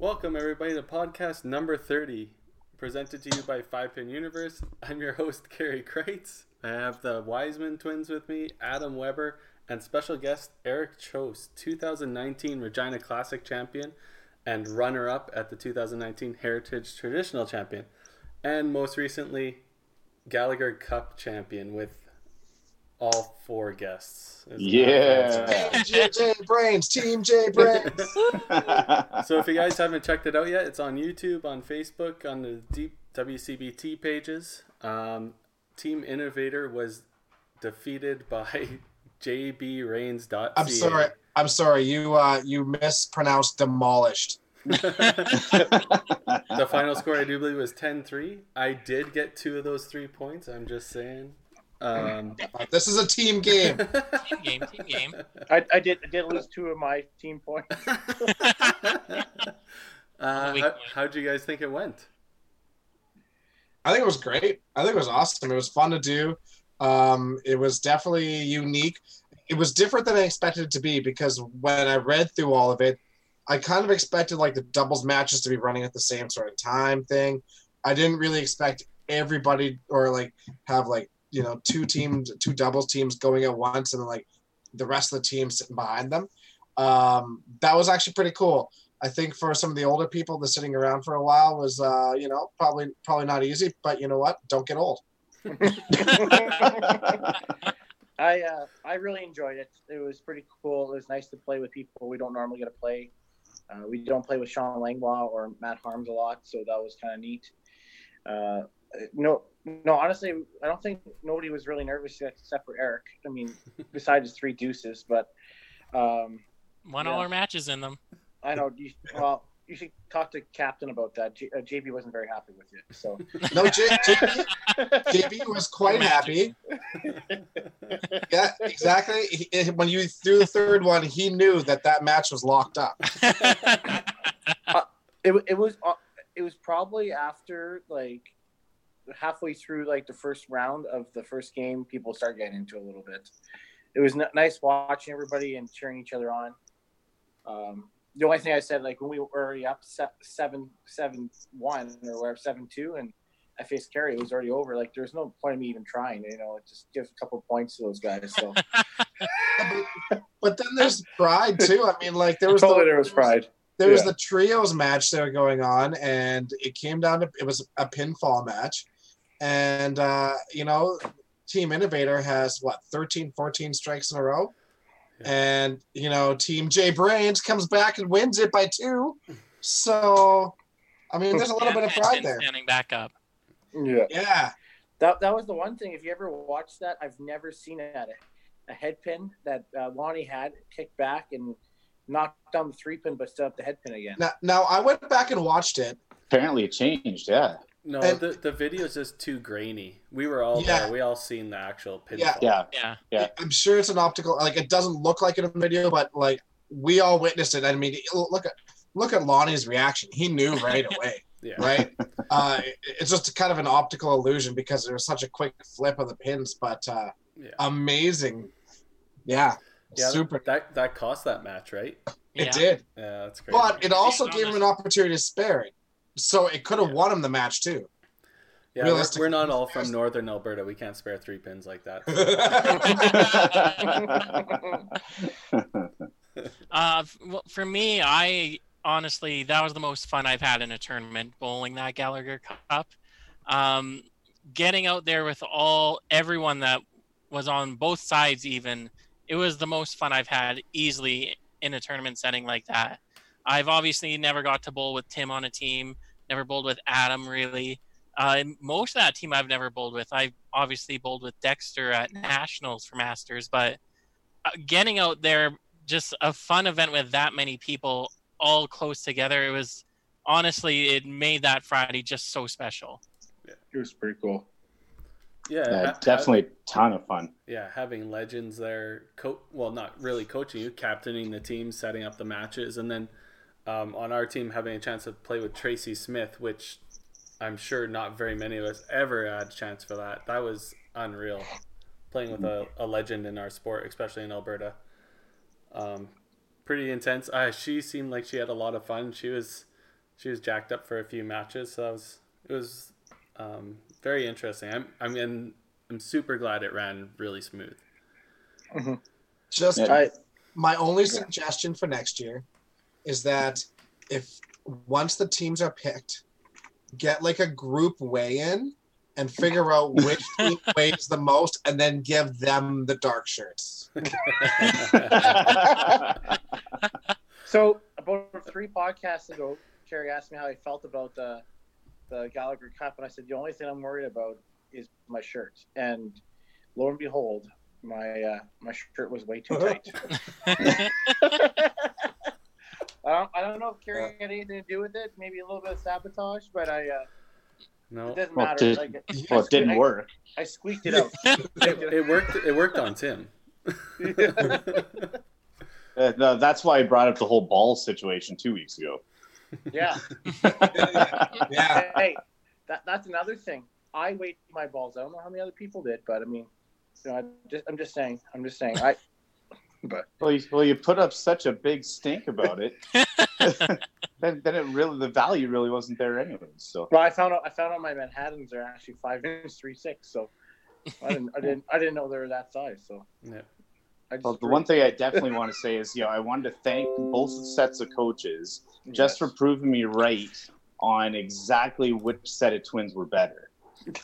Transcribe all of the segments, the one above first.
Welcome, everybody, to podcast number 30, presented to you by Five Pin Universe. I'm your host, Carey Kreitz. I have the Wiseman twins with me, Adam Weber, and special guest Eric Chose, 2019 Regina Classic champion and runner up at the 2019 Heritage Traditional champion, and most recently, Gallagher Cup champion with all four guests. Yeah. Team J Brains, Team J Brains. So if you guys haven't checked it out yet, it's on YouTube, on Facebook, on the Deep WCBT pages. Um, Team Innovator was defeated by JBRains.ca. I'm sorry. I'm sorry. You uh you mispronounced demolished. The final score, I do believe, was 10-3. I did get two of those three points. I'm just saying. Um, This is a team game. Team game, team game. I, I did I did lose two of my team points. uh, how, how'd you guys think it went? I think it was great. I think it was awesome. It was fun to do. Um, it was definitely unique. It was different than I expected it to be because when I read through all of it, I kind of expected like the doubles matches to be running at the same sort of time thing. I didn't really expect everybody or like have like you know two teams, two doubles teams going at once, and like the rest of the team sitting behind them. Um, that was actually pretty cool. I think for some of the older people, the sitting around for a while was, uh, you know, probably probably not easy. But you know what? Don't get old. I uh, I really enjoyed it. It was pretty cool. It was nice to play with people we don't normally get to play. Uh, we don't play with Sean Langlois or Matt Harms a lot, so that was kind of neat. Uh, no, no, honestly, I don't think nobody was really nervous except for Eric. I mean, besides his three deuces, but um, Won Yeah. all our matches in them. I know. You, well, you should talk to Captain about that. J, uh, JB wasn't very happy with you, so. No, J- JB, JB was quite happy. Yeah, exactly. He, when you threw the third one, he knew that that match was locked up. it, it was uh, it was probably after like halfway through like the first round of the first game people start getting into a little bit. It was n- nice watching everybody and cheering each other on. Um, the only thing i said like when we were already up se- seven seven one or whatever seven two and i faced Kerry, it was already over. Like there's no point in me even trying you know it just give a couple points to those guys so. But then there's pride too. I mean, like there was totally the, there was pride. There was Yeah. the trios match that were going on, and it came down to it was a pinfall match, and uh, you know, Team Innovator has what 13, 14 strikes in a row, Yeah. and you know, Team J Brains comes back and wins it by two. So, I mean, there's a little bit of pride there. Standing back up. yeah Yeah, That, that was the one thing. If you ever watched that, I've never seen it at a, a head pin that uh, Lonnie had kicked back and knocked down the three pin, but still up the head pin again. now, now I went back and watched it. Apparently it changed, yeah. No, And- the, the video is just too grainy. We were all Yeah. there. We all seen the actual pinfall. Yeah. Yeah. Yeah. Yeah. I'm sure it's an optical. Like it doesn't look like it in the video, but like we all witnessed it. I mean, look at look at Lonnie's reaction. He knew right away. Yeah. right? uh, it's just kind of an optical illusion because there was such a quick flip of the pins, but uh, Yeah. amazing. Yeah, Yeah, super. That that cost that match, right? It Yeah. did, Yeah, that's great. but it also gave him an opportunity to spare it, so it could have Yeah. won him the match too. yeah, we're, we're not all from northern Alberta. We can't spare three pins like that. Uh, for me, I honestly that was the most fun I've had in a tournament bowling that Gallagher Cup. Um, getting out there with all everyone that was on both sides, even it was the most fun I've had easily in a tournament setting like that. I've obviously never got to bowl with Tim on a team, never bowled with Adam really. Uh, most of that team I've never bowled with. I've obviously bowled with Dexter at nationals for masters, but uh, getting out there just a fun event with that many people all close together. It was honestly, it made that Friday just so special. Yeah, It was pretty cool. Yeah, yeah, ha- ha- definitely a ton of fun. yeah, having legends there, co- well, not really coaching you, captaining the team, setting up the matches, and then um, on our team having a chance to play with Tracy Smith, which I'm sure not very many of us ever had a chance for that. That was unreal, playing with a, a legend in our sport, especially in Alberta. Um, pretty intense. Uh, she seemed like she had a lot of fun. She was she was jacked up for a few matches. So that was it was um, very interesting. I'm I mean I'm super glad it ran really smooth. Just Yeah. I, my only suggestion for next year is that if once the teams are picked, get like a group weigh in and figure out which team weighs the most and then give them the dark shirts. so about three podcasts ago, Carrie asked me how I felt about the the Gallagher Cup, and I said the only thing I'm worried about is my shirt. And lo and behold, my uh, my shirt was way too tight. I don't, I don't know if Carrie had anything to do with it. Maybe a little bit of sabotage, but I uh, no, it doesn't Well, matter. did- like, well, it didn't sque- I- work. I squeaked it out. it, it worked. It worked on Tim. Uh, no, that's why I brought up the whole ball situation two weeks ago. yeah. Yeah. Hey, that, that's another thing. I weighed my balls. I don't know how many other people did, but I mean, you know, I just, I'm just saying. I'm just saying. I. But Well, you, well, you put up such a big stink about it. then, then it really the value really wasn't there anyway. So well, I found out. I found out my Manhattan's are actually five inches three six. So I didn't. I didn't. I didn't know they were that size. So yeah. I just. well, the one thing I definitely want to say is, you know, I wanted to thank both sets of coaches just for proving me right on exactly which set of twins were better,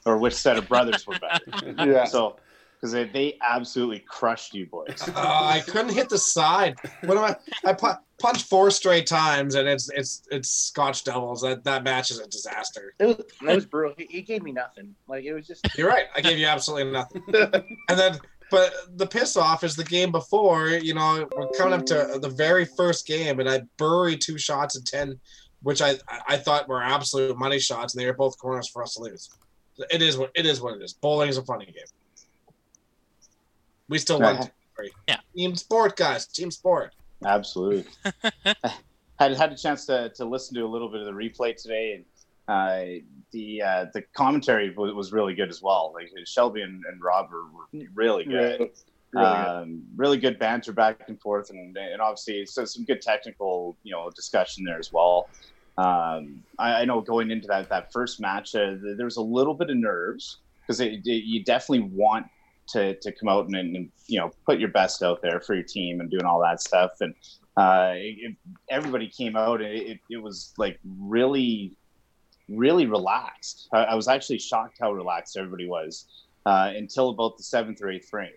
or which set of brothers were better. Yeah. So, because they, they absolutely crushed you boys. Uh, I couldn't hit the side. What am I? I pu- punched four straight times, and it's it's it's Scotch doubles. That that match is a disaster. It was, it was brutal. He, he gave me nothing. Like it was just. You're right. I gave you absolutely nothing. And then, but the piss off is the game before. You know, we're coming up to the very first game, and I buried two shots at ten, which I I thought were absolute money shots, and they were both corners for us to lose. It is what it is. What it is. Bowling is a funny game. We still won. Yeah. two. Yeah. Team sport, guys. Team sport. Absolutely. had had a chance to, to listen to a little bit of the replay today, and uh, the uh, the commentary was, was really good as well. Like Shelby and, and Rob were, were really good. Really, really good. um, really good banter back and forth, and, and obviously so some good technical you know discussion there as well. Um, I, I know going into that that first match, uh, there was a little bit of nerves because you definitely want to to come out and, and you know put your best out there for your team and doing all that stuff, and uh, it, it- everybody came out and it, it was like really really relaxed. I, I was actually shocked how relaxed everybody was uh, until about the seventh or eighth frame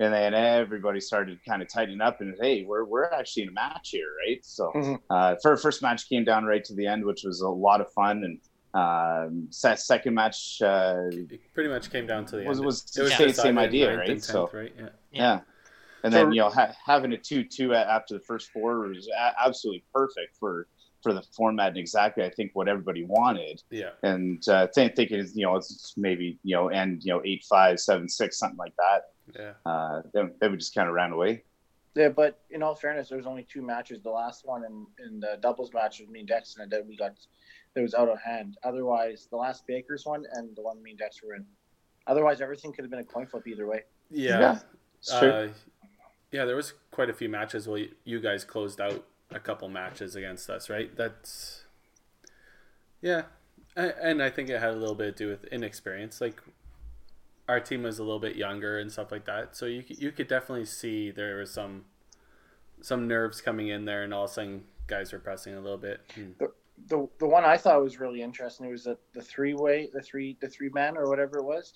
and then everybody started kind of tightening up and hey we're, we're actually in a match here right so Mhm. uh, for first match came down right to the end which was a lot of fun and um, se- second match uh, It pretty much came down to the was end. was It was the same, same idea right and so right? Yeah. yeah, and So- then you know ha- having a two-two after the first four was a- absolutely perfect for for the format and exactly I think what everybody wanted Yeah. and uh, think thinking you know it's maybe you know end you know eight five seven six something like that Yeah. uh, then, then we just kind of ran away Yeah, but in all fairness, there was only two matches. The last one in, in the doubles match with me and Dexter, that we got that was out of hand. Otherwise, the last Baker's one and the one me and Dexter were in. Otherwise, everything could have been a coin flip either way. Yeah. Yeah. Uh, yeah, there was quite a few matches where you guys closed out a couple matches against us, right? That's yeah, and I think it had a little bit to do with inexperience. Like our team was a little bit younger and stuff like that, so you could- you could definitely see there was some some nerves coming in there, and all of a sudden guys were pressing a little bit. And, The the the one I thought was really interesting it was the, the three way, the three the three men or whatever it was,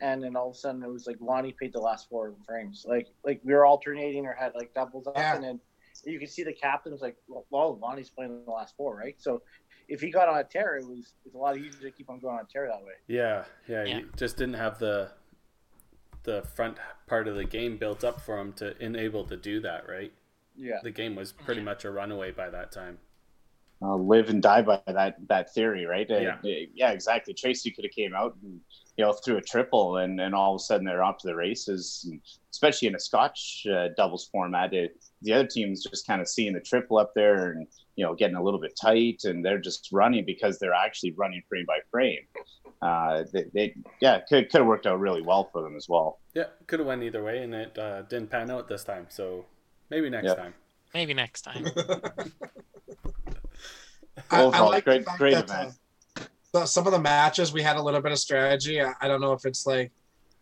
and then all of a sudden it was like Lonnie paid the last four frames. Like like we were alternating or had like doubles up, Yeah. and then you could see the captain was like, well, well, Lonnie's playing the last four, right? So if he got on a tear, it was it's a lot easier to keep on going on a tear that way. yeah, yeah, Yeah. you just didn't have the the front part of the game built up for him to enable to do that, right? Yeah. the game was pretty much a runaway by that time. Uh, live and die by that that theory, right? Uh, Yeah. yeah, exactly. Tracy could have came out and you know threw a triple, and and all of a sudden they're off to the races. And especially in a Scotch uh, doubles format, it, the other team's just kind of seeing the triple up there and you know getting a little bit tight, and they're just running because they're actually running frame by frame. Uh, they, they yeah could could have worked out really well for them as well. Yeah, could have went either way, and it uh, didn't pan out this time. So maybe next Yeah. time. Maybe next time. I, I like great- the fact great that, event. uh, some of the matches we had a little bit of strategy. I, I don't know if it's like,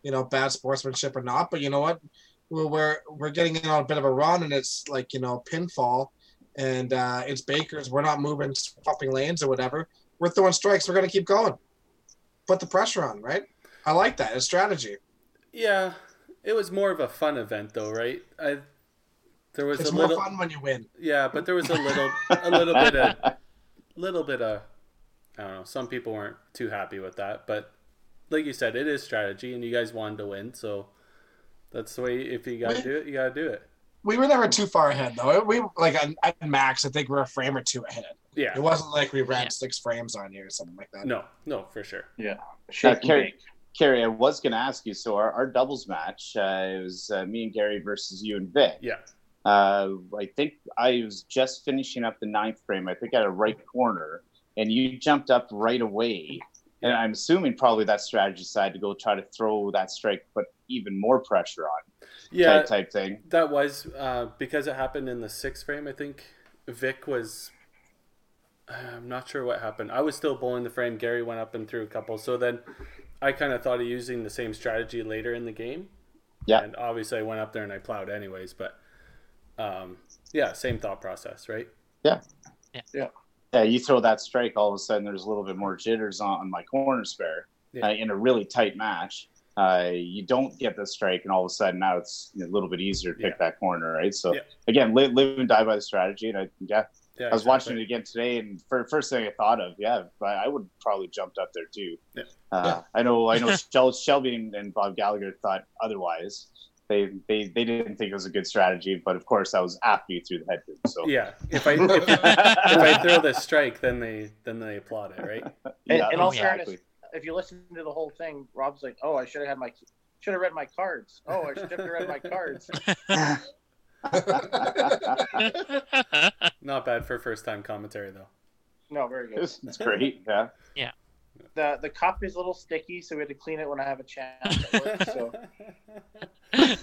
you know, bad sportsmanship or not, but you know what? We're we're, we're getting in on a bit of a run, and it's like you know pinfall, and uh, it's Baker's. We're not moving, swapping lanes or whatever. We're throwing strikes. We're gonna keep going. Put the pressure on, right? I like that. It's strategy. Yeah, it was more of a fun event though, right? I there was It's a more little fun when you win. yeah, but there was a little a little bit of little bit of I don't know. Some people weren't too happy with that, but like you said, it is strategy, and you guys wanted to win, so that's the way. If you gotta do it, you gotta do it. We were never too far ahead though. We like at, at max, I think we're a frame or two ahead. Yeah. It wasn't like we ran Yeah. six frames on you or something like that. No, no, for sure. Shake and Carrie- bake. Carrie, I was going to ask you. So our, our doubles match, uh, it was uh, me and Gary versus you and Vic. Yeah. Uh, I think I was just finishing up the ninth frame. I think at a right corner, and you jumped up right away. And I'm assuming probably that strategy side to go try to throw that strike, put even more pressure on, Yeah, type, type thing. that was uh, because it happened in the sixth frame. I think Vic was. I'm not sure what happened. I was still bowling the frame. Gary went up and threw a couple. So then, I kind of thought of using the same strategy later in the game. Yeah. And obviously, I went up there and I plowed anyways. But, um, yeah, same thought process, right? Yeah, Yeah. Yeah. Yeah, you throw that strike, all of a sudden there's a little bit more jitters on, on my corner spare Yeah. uh, in a really tight match. Uh, you don't get the strike, and all of a sudden now it's a little bit easier to pick Yeah. that corner, right? So Yeah. again, live, live and die by the strategy. And I, yeah, Yeah. I was watching it again today, and for first thing I thought of, yeah, I, I would probably jumped up there too. Yeah. Uh, Yeah. I know, I know, Shelby and, and Bob Gallagher thought otherwise. They, they they didn't think it was a good strategy, but of course I was after you threw the head boot. So Yeah. If I if, if I throw the strike, then they then they applaud it, right? And, oh, yeah, in all exactly. fairness, if you listen to the whole thing, Rob's like, "Oh, I should have had my, should have read my cards. Oh, I should have read my cards." Not bad for first time commentary though. No, very good. it's, it's great. Yeah. Yeah. The the cup is a little sticky, so we had to clean it when I have a chance at work. So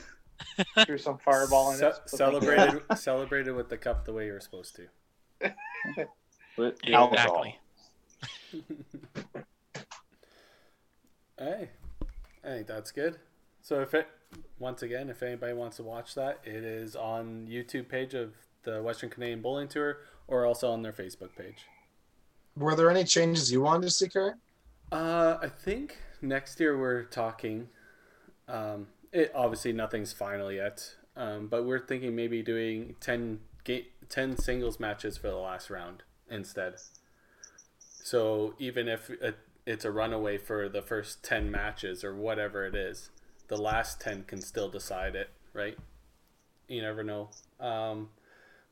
threw some fireball in Ce- it. but thank celebrated celebrated with the cup the way you're supposed to. With alcohol. exactly. Hey, I think that's good. So if it once again, if anybody wants to watch that, it is on YouTube page of the Western Canadian Bowling Tour, or also on their Facebook page. Were there any changes you wanted to see, Kerry? Uh, I think next year we're talking. Um, it obviously nothing's final yet, um, but we're thinking maybe doing 10, ga- 10 singles matches for the last round instead. So even if it, it's a runaway for the first 10 matches or whatever it is, the last 10 can still decide it, right? You never know. Um,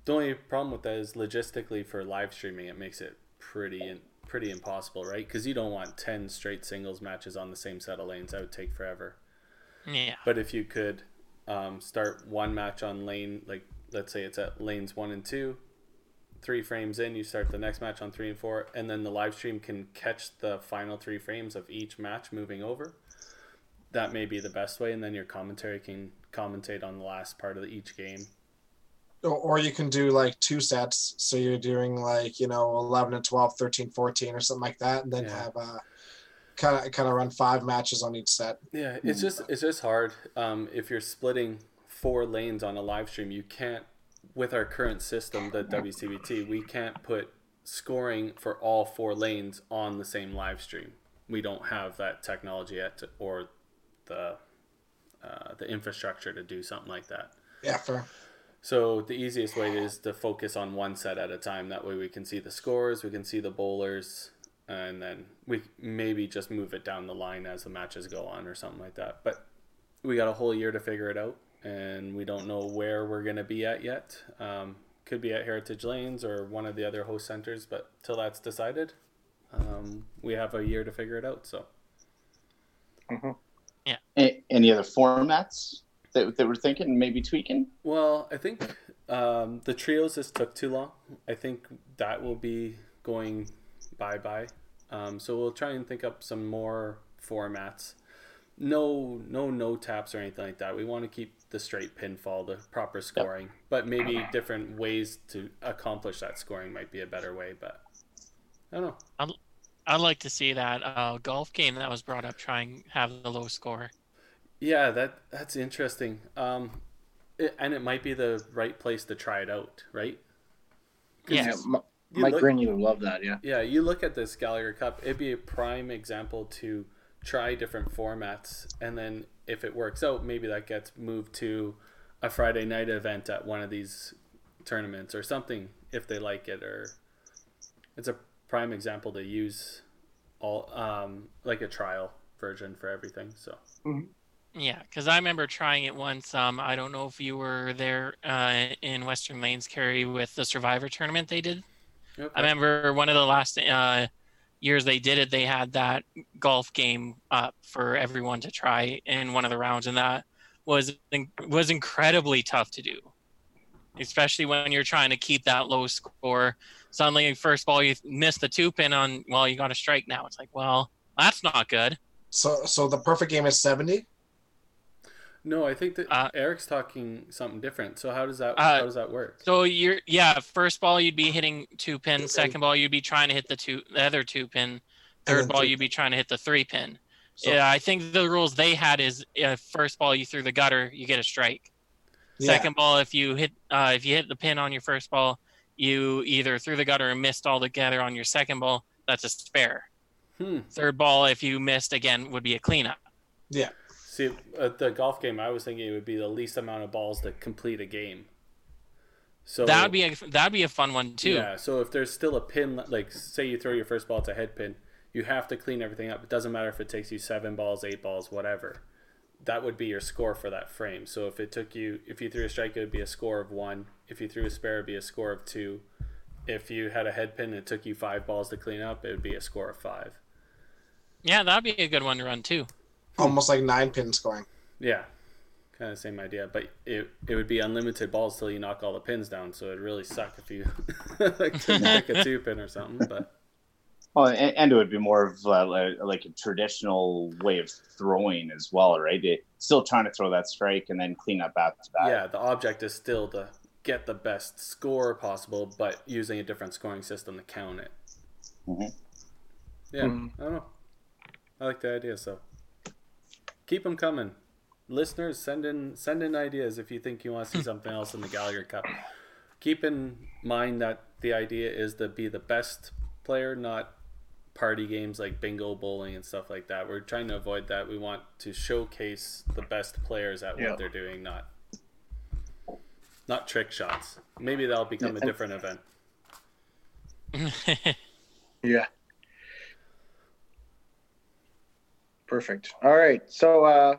the only problem with that is logistically for live streaming, it makes it pretty pretty impossible, right? Because you don't want 10 straight singles matches on the same set of lanes. That would take forever. Yeah. But if you could um, start one match on lane, like let's say it's at lanes one and two, three frames in, you start the next match on three and four, and then the live stream can catch the final three frames of each match moving over. That may be the best way, and then your commentary can commentate on the last part of each game. Or, you can do like two sets. So you're doing like, you know, 11 and 12, 13, 14 or something like that. And then Yeah. have uh, kind of kind of run five matches on each set. Yeah, it's just it's just hard. Um, if you're splitting four lanes on a live stream, you can't. With our current system, the WCBT, we can't put scoring for all four lanes on the same live stream. We don't have that technology yet, to, or the uh, the infrastructure to do something like that. Yeah, fair. So the easiest way is to focus on one set at a time. That way we can see the scores, we can see the bowlers, and then we maybe just move it down the line as the matches go on or something like that. But we got a whole year to figure it out, and we don't know where we're gonna be at yet. Um, could be at Heritage Lanes or one of the other host centers, but till that's decided, um, we have a year to figure it out. So A- any other formats that, that we're thinking maybe tweaking? Well, I think um, the trios just took too long. I think that will be going bye bye. Um, so we'll try and think up some more formats. No, no, no taps or anything like that. We want to keep the straight pinfall, the proper scoring, but maybe different ways to accomplish that scoring might be a better way. But I don't know. I'd like to see that uh, golf game that was brought up trying have the low score. Yeah, that that's interesting. Um, it, and it might be the right place to try it out, right? Yeah. You- M- you Mike Grinny would love that. Yeah. Yeah, you look at this Gallagher Cup, it'd be a prime example to try different formats, and then if it works out, maybe that gets moved to a Friday night event at one of these tournaments or something if they like it, or it's a prime example to use all um, like a trial version for everything. So Yeah, because I remember trying it once. Um, I don't know if you were there uh, in Western Lanes, Kerry, with the Survivor tournament they did. okay. I remember one of the last uh, years they did it, they had that golf game up for everyone to try in one of the rounds, and that was was incredibly tough to do, especially when you're trying to keep that low score. Suddenly, first ball you miss the two pin on. Well, you got a strike now. It's like, well, that's not good. So so the perfect game is seventy. No, I think that Uh, Eric's talking something different. So how does that Uh, how does that work? So you're yeah, first ball you'd be hitting two pin, second ball you'd be trying to hit the two the other two pin, third ball you'd be trying to hit the three pin. So, yeah, I think the rules they had is uh, first ball you threw the gutter, you get a strike. yeah. Second ball if you hit uh, if you hit the pin on your first ball, you either threw the gutter and missed altogether on your second ball, that's a spare. Hmm. Third ball if you missed again would be a cleanup. See, at the golf game, I was thinking it would be the least amount of balls to complete a game. So that would be a that'd be a fun one too. Yeah. So if there's still a pin, like say you throw your first ball, it's a head pin. You have to clean everything up. It doesn't matter if it takes you seven balls, eight balls, whatever. That would be your score for that frame. So if it took you, if you threw a strike, it would be a score of one. If you threw a spare, it'd be a score of two. If you had a head pin and it took you five balls to clean up, it would be a score of five. Yeah, that'd be a good one to run too. Almost like nine pin scoring. Yeah, kind of same idea, but it it would be unlimited balls till you knock all the pins down. So it'd really suck if you like to pick a two pin or something. But Well, and, and it would be more of uh, like, like a traditional way of throwing as well, right? It, still trying to throw that strike and then clean up after that. yeah, the object is still to get the best score possible, but using a different scoring system to count it. Mhm. Yeah, Mhm. I don't know. I like the idea, so keep them coming. Listeners, send in send in ideas if you think you want to see something else in the Gallagher Cup. Keep in mind that the idea is to be the best player, not party games like bingo, bowling, and stuff like that. We're trying to avoid that. We want to showcase the best players at Yeah. what they're doing, not not trick shots. Maybe that'll become a different event. Yeah. Perfect. All right. So uh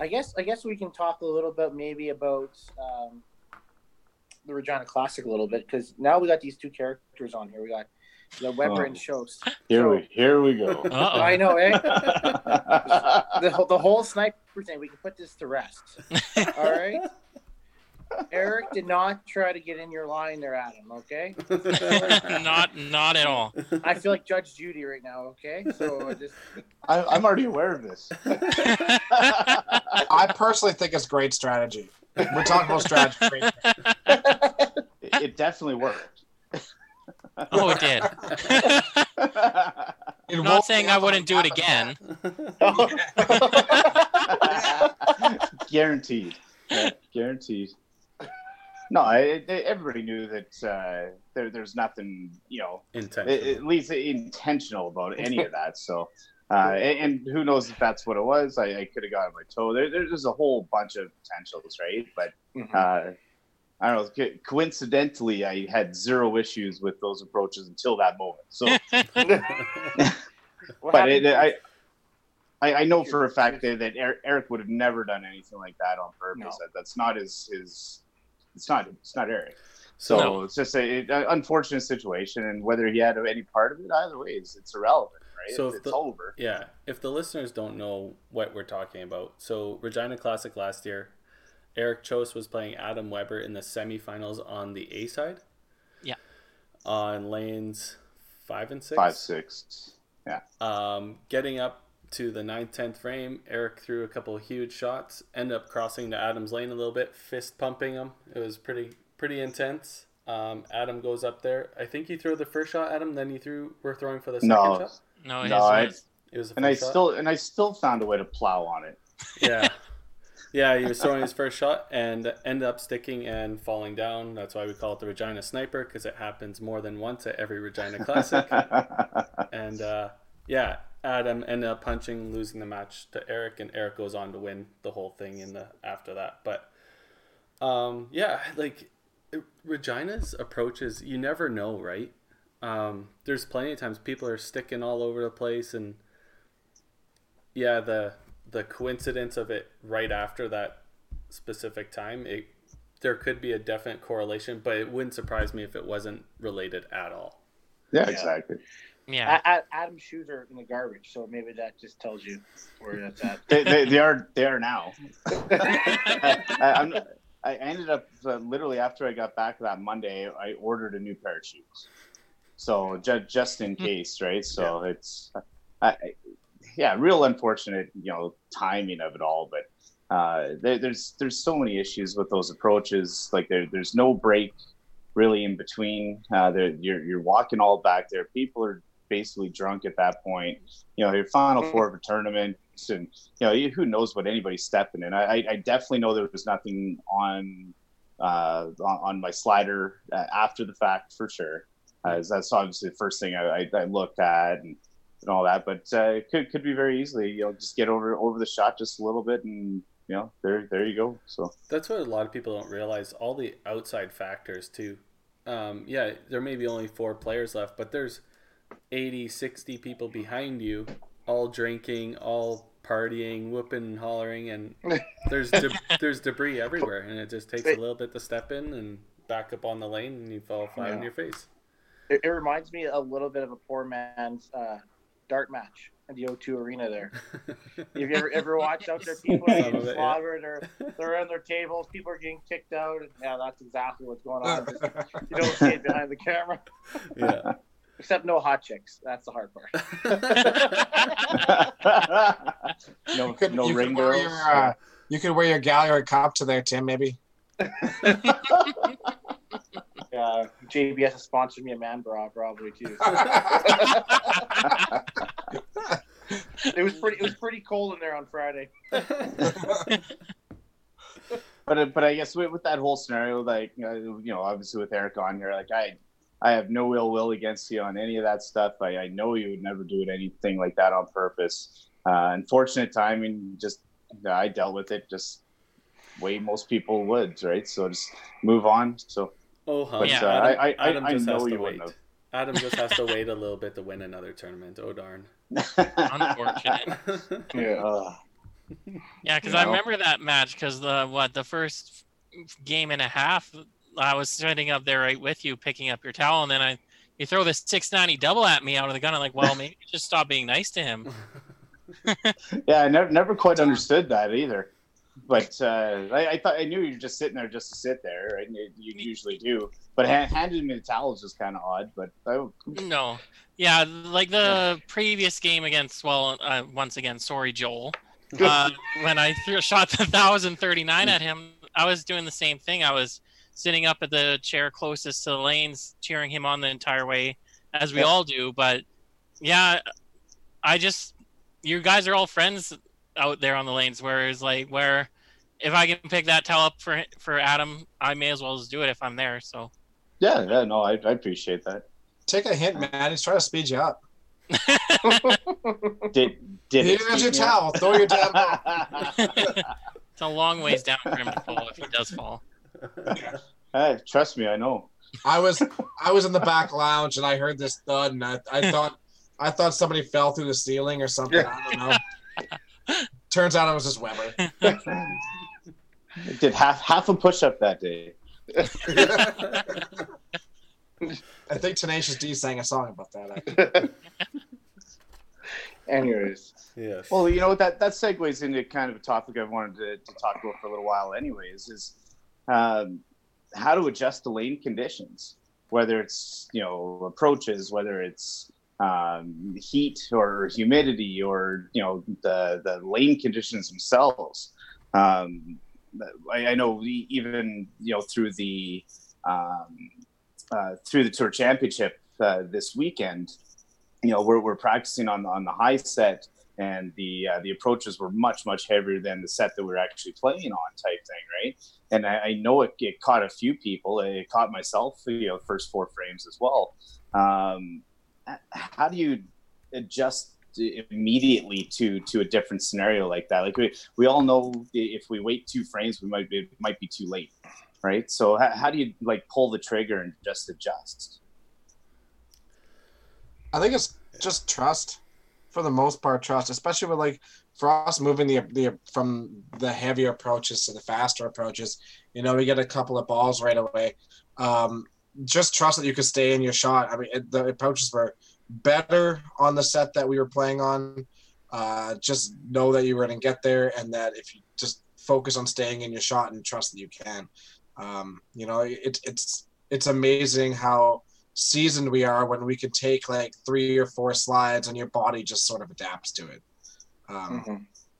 I guess I guess we can talk a little bit maybe about um the Regina Classic a little bit because now we got these two characters on here. We got the Weber Oh. and Shost. Here So- we here we go. Uh-oh. I know, eh? The, the whole sniper thing, we can put this to rest. All right. Eric did not try to get in your line there, Adam. Okay. not not at all. I feel like Judge Judy right now. Okay. So I just I, I'm already aware of this. I personally think it's great strategy. We're talking about strategy. Great. it, it definitely worked. oh, it did. It I'm won't saying I wouldn't do it again. again. Guaranteed. Yeah, guaranteed. No, I, I- everybody knew that uh, there, there's nothing, you know, Intentional. at at least intentional about any of that. So, uh, and, and who knows if that's what it was? I, I could have gotten my toe. There, there's a whole bunch of potentials, right? But uh, I don't know. co- Coincidentally, I had zero issues with those approaches until that moment. So, but it, I, I, I know for a fact that, that Eric, Eric would have never done anything like that on purpose. No. That, that's not his his. It's not. It's not Eric. So No. it's just a, an unfortunate situation, and whether he had any part of it, either way, it's, it's irrelevant, right? So it's, if it's the- over. Yeah, if the listeners don't know what we're talking about, so Regina Classic last year, Eric Chose was playing Adam Weber in the semifinals on the A side. Yeah. On lanes five and six. Five six. Yeah. Um, getting up to the 9th, 10th frame, Eric threw a couple of huge shots, end up crossing to Adam's lane a little bit, fist pumping him. It was pretty pretty intense. Um, Adam goes up there. I think you threw the first shot, Adam. Then you threw. We're throwing for the second No. shot. No, No, I- It was the And I shot? still and I still found a way to plow on it. yeah. Yeah, he was throwing his first shot and ended up sticking and falling down. That's why we call it the Regina Sniper because it happens more than once at every Regina Classic. and uh, yeah, Adam ended up punching, losing the match to Eric, and Eric goes on to win the whole thing in the after that. But um, yeah, like Regina's approaches, you never know, right? Um, there's plenty of times people are sticking all over the place, and yeah, the the coincidence of it right after that specific time, it there could be a definite correlation, but it wouldn't surprise me if it wasn't related at all. yeah, Yeah. exactly. Yeah. A- A- Adam's shoes are in the garbage, so maybe that just tells you where that's at. They, they, they are they are now. I, I'm, I ended up uh, literally after I got back that Monday, I ordered a new pair of shoes. So just just in case, right? So it's, I, I- yeah, real unfortunate, you know, timing of it all. But uh, there, there's there's so many issues with those approaches. Like there, there's no break really in between. Uh, you're you're walking all back there. People are basically drunk at that point. You know, your final four of a tournament, and you know, who knows what anybody's stepping in. I, I- definitely know there was nothing on uh, on, on my slider uh, after the fact for sure. Uh, that's obviously the first thing I, I, I looked at and, and all that. But uh, it could could be very easily, you know, just get over over the shot just a little bit, and you know, there there you go. So That's what a lot of people don't realize. All the outside factors too. Um, yeah, there may be only four players left, but there's 80, 60 people behind you, all drinking, all partying, whooping and hollering, and there's de- there's debris everywhere, and it just takes a little bit to step in and back up on the lane, and you fall flat on your face. It, it reminds me a little bit of a poor man's uh, dart match at the O2 Arena there. Have you ever ever watched out there? People are getting yeah. slaughtered, or they're on their tables. People are getting kicked out. Yeah, that's exactly what's going on. Just, you don't see it behind the camera, yeah. Except no hot chicks. That's the hard part. no You could, no you ring wear girls. your, uh, you could wear your Gallagher cup to there, Tim. Maybe. Yeah, JBS has sponsored me a man bra probably too. it was pretty. It was pretty cold in there on Friday. but uh, but I guess with, with that whole scenario, like uh, you know, obviously with Eric on here, like I I have no ill will against you on any of that stuff. I, I know you would never do anything like that on purpose. Uh, unfortunate timing, just I dealt with it just way most people would, right? So just move on. So Oh, huh. But, Yeah. uh, Adam, I- I- Adam I just know you wouldn't have. Adam just has to wait a little bit to win another tournament. Oh darn. Unfortunate. Yeah. uh, Yeah, because I know? remember that match because the what the first game and a half, I was sitting up there right with you, picking up your towel, and then I you throw this six ninety double at me out of the gun. I'm like, well, maybe just stop being nice to him. yeah, I never never quite understood that either. But uh, I, I thought I knew you were just sitting there just to sit there, right? You, you usually do. But ha- handing me the towel is just kind of odd. But I, No, yeah, like the previous game against well, uh, once again, sorry, Joel. Uh, when I threw shot the thousand thirty nine at him, I was doing the same thing. I was sitting up at the chair closest to the lanes, cheering him on the entire way, as we Yeah. all do. But yeah, I just you guys are all friends out there on the lanes. Whereas like where if I can pick that towel up for for Adam, I may as well just do it if I'm there. So yeah, yeah, no, I, I appreciate that. Take a hint, man. He's trying to speed you up. Did did Here's it your towel. up? Throw your damn ball. it's a long ways down for him to fall if he does fall. Hey, trust me, I know. I was I was in the back lounge and I heard this thud and I, I thought I thought somebody fell through the ceiling or something. I don't know. Turns out it was just Weber. I did half half a push up that day. I think Tenacious D sang a song about that. Anyways, yes. Well, you know that that segues into kind of a topic I've wanted to, to talk about for a little while, anyways, is um, how to adjust to lane conditions, whether it's you know approaches, whether it's um, heat or humidity, or you know the the lane conditions themselves. Um, I, I know even you know through the um, uh, through the tour championship uh, this weekend, you know, we're, we're practicing on on the high set, and the uh, the approaches were much much heavier than the set that we are actually playing on, type thing, right? And I, I know it, it caught a few people. It caught myself, you know, first four frames as well. Um, how do you adjust immediately to to a different scenario like that? Like we we all know if we wait two frames, we might be might be too late, right? So how, how do you like pull the trigger and just adjust? I think it's just trust, for the most part, trust, especially with like us moving the the from the heavier approaches to the faster approaches. You know, we get a couple of balls right away. Um, just trust that you could stay in your shot. I mean, it, the approaches were better on the set that we were playing on. Uh, just know that you were going to get there, and that if you just focus on staying in your shot and trust that you can. Um, you know, it, it's it's amazing how seasoned we are when we can take like three or four slides and your body just sort of adapts to it. Um, mm-hmm.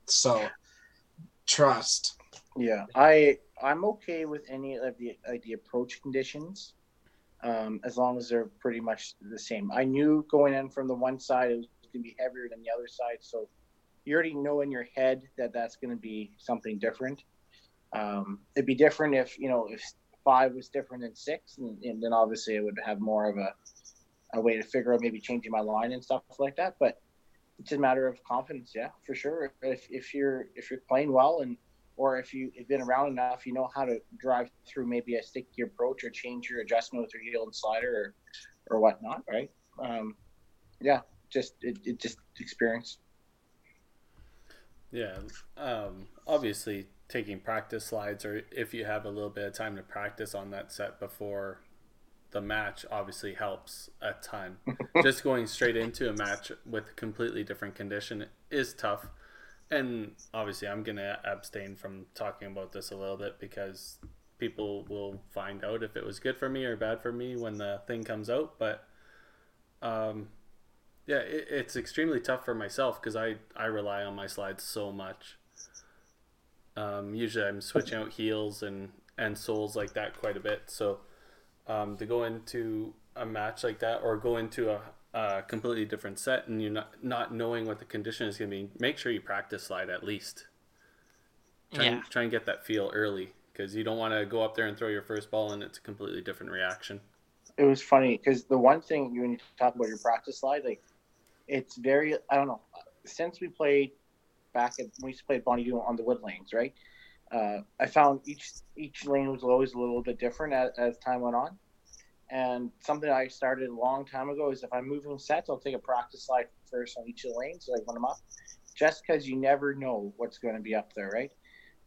So trust. Yeah, I I'm okay with any of the like the approach conditions, um, as long as they're pretty much the same. I knew going in from the one side it was going to be heavier than the other side, so you already know in your head that that's going to be something different. Um, it'd be different if you know if five was different than six, and, and then obviously I would have more of a, a way to figure out maybe changing my line and stuff like that. But it's a matter of confidence, yeah, for sure. If, if you're if you're playing well and or if you have been around enough, you know how to drive through maybe a sticky approach or change your adjustment with your heel and slider or or whatnot, right? Um, yeah, just it, it just experience. Yeah, um, obviously taking practice slides or if you have a little bit of time to practice on that set before the match obviously helps a ton. Just going straight into a match with a completely different condition is tough. And obviously I'm going to abstain from talking about this a little bit because people will find out if it was good for me or bad for me when the thing comes out, but um yeah, it, it's extremely tough for myself because I, I rely on my slides so much um, usually, I'm switching out heels and and soles like that quite a bit. So um, to go into a match like that or go into a, a completely different set and you're not not knowing what the condition is going to be, make sure you practice slide at least. Try, yeah. and, try and get that feel early because you don't want to go up there and throw your first ball and it's a completely different reaction. It was funny because the one thing when you talk about your practice slide, like it's very I don't know since we played back at when we used to play at Bonnie on the wood lanes, right? Uh, I found each each lane was always a little bit different as, as time went on. And something I started a long time ago is if I'm moving sets, I'll take a practice slide first on each of the lanes, like when I'm up, just because you never know what's going to be up there, right?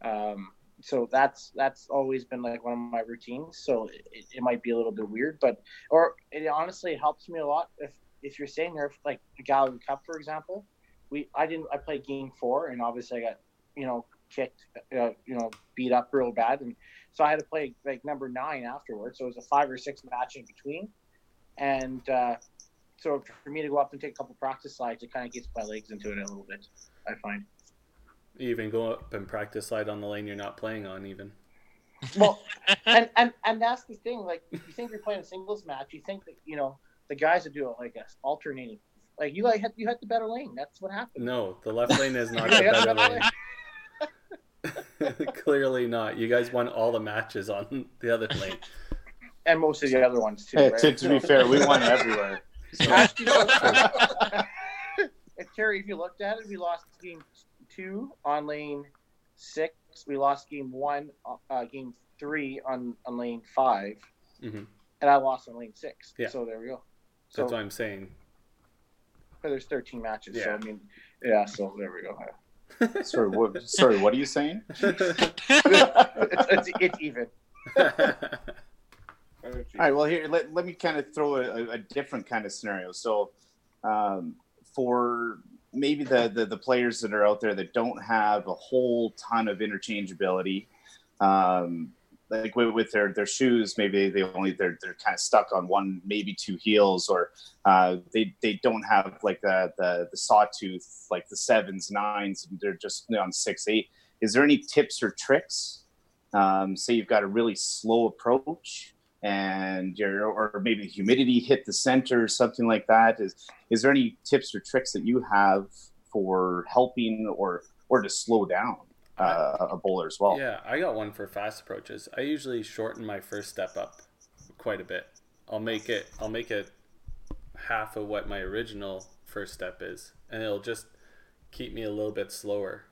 Um, so that's that's always been like one of my routines. So it, it might be a little bit weird, but or it honestly helps me a lot if if you're staying there, like the Gallagher Cup, for example we I didn't I played game four and obviously I got you know kicked uh, you know beat up real bad. And so I had to play like number nine afterwards. So it was a five or six match in between. And uh, so for me to go up and take a couple practice slides it kind of gets my legs into it a little bit I find. You even go up and practice slide on the lane you're not playing on even. Well and, and and that's the thing like you think you're playing a singles match you think that you know the guys that do it like a alternating like you like you hit the better lane. That's what happened. No, the left lane is not the better lane. Clearly not. You guys won all the matches on the other lane. And most of the other ones too. Hey, right? to, to be fair, we won everywhere. So. Actually, Terry, if you looked at it, we lost game two on lane six. We lost game one, uh, game three on, on lane 5 mm-hmm. and I lost on lane six. Yeah. So there we go. So, That's what I'm saying there's 13 matches. Yeah. So I mean, yeah. So there we go. sorry, what? Sorry, what are you saying? it's, it's, it's, even. All right. Well, here let, let me kind of throw a, a different kind of scenario. So, um, for maybe the, the, the players that are out there that don't have a whole ton of interchangeability, um, like with, with, their their shoes maybe they only they're they're kind of stuck on one maybe two heels or uh, they they don't have like the the the sawtooth like the sevens nines they're just on six eight. Is there any tips or tricks? Um, say you've got a really slow approach and your or maybe the humidity hit the center or something like that. Is is there any tips or tricks that you have for helping or or to slow down uh, a bowler as well? Yeah, I got one for fast approaches. I usually shorten my first step up quite a bit. I'll make it I'll make it half of what my original first step is, and it'll just keep me a little bit slower.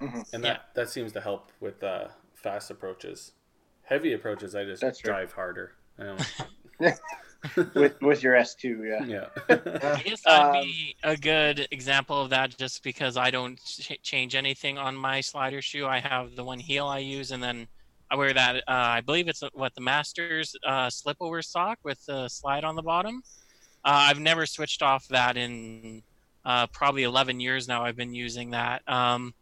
Mm-hmm. And that Yeah. that seems to help with uh, fast approaches. Heavy approaches, I just That's drive harder. I don't, with with your S two, yeah. yeah. I guess that'd Um, be a good example of that just because I don't ch- change anything on my slider shoe. I have the one heel I use, and then I wear that. Uh, I believe it's uh, what the Masters uh, slip over sock with the slide on the bottom. Uh, I've never switched off that in uh, probably 11 years now. I've been using that. Um,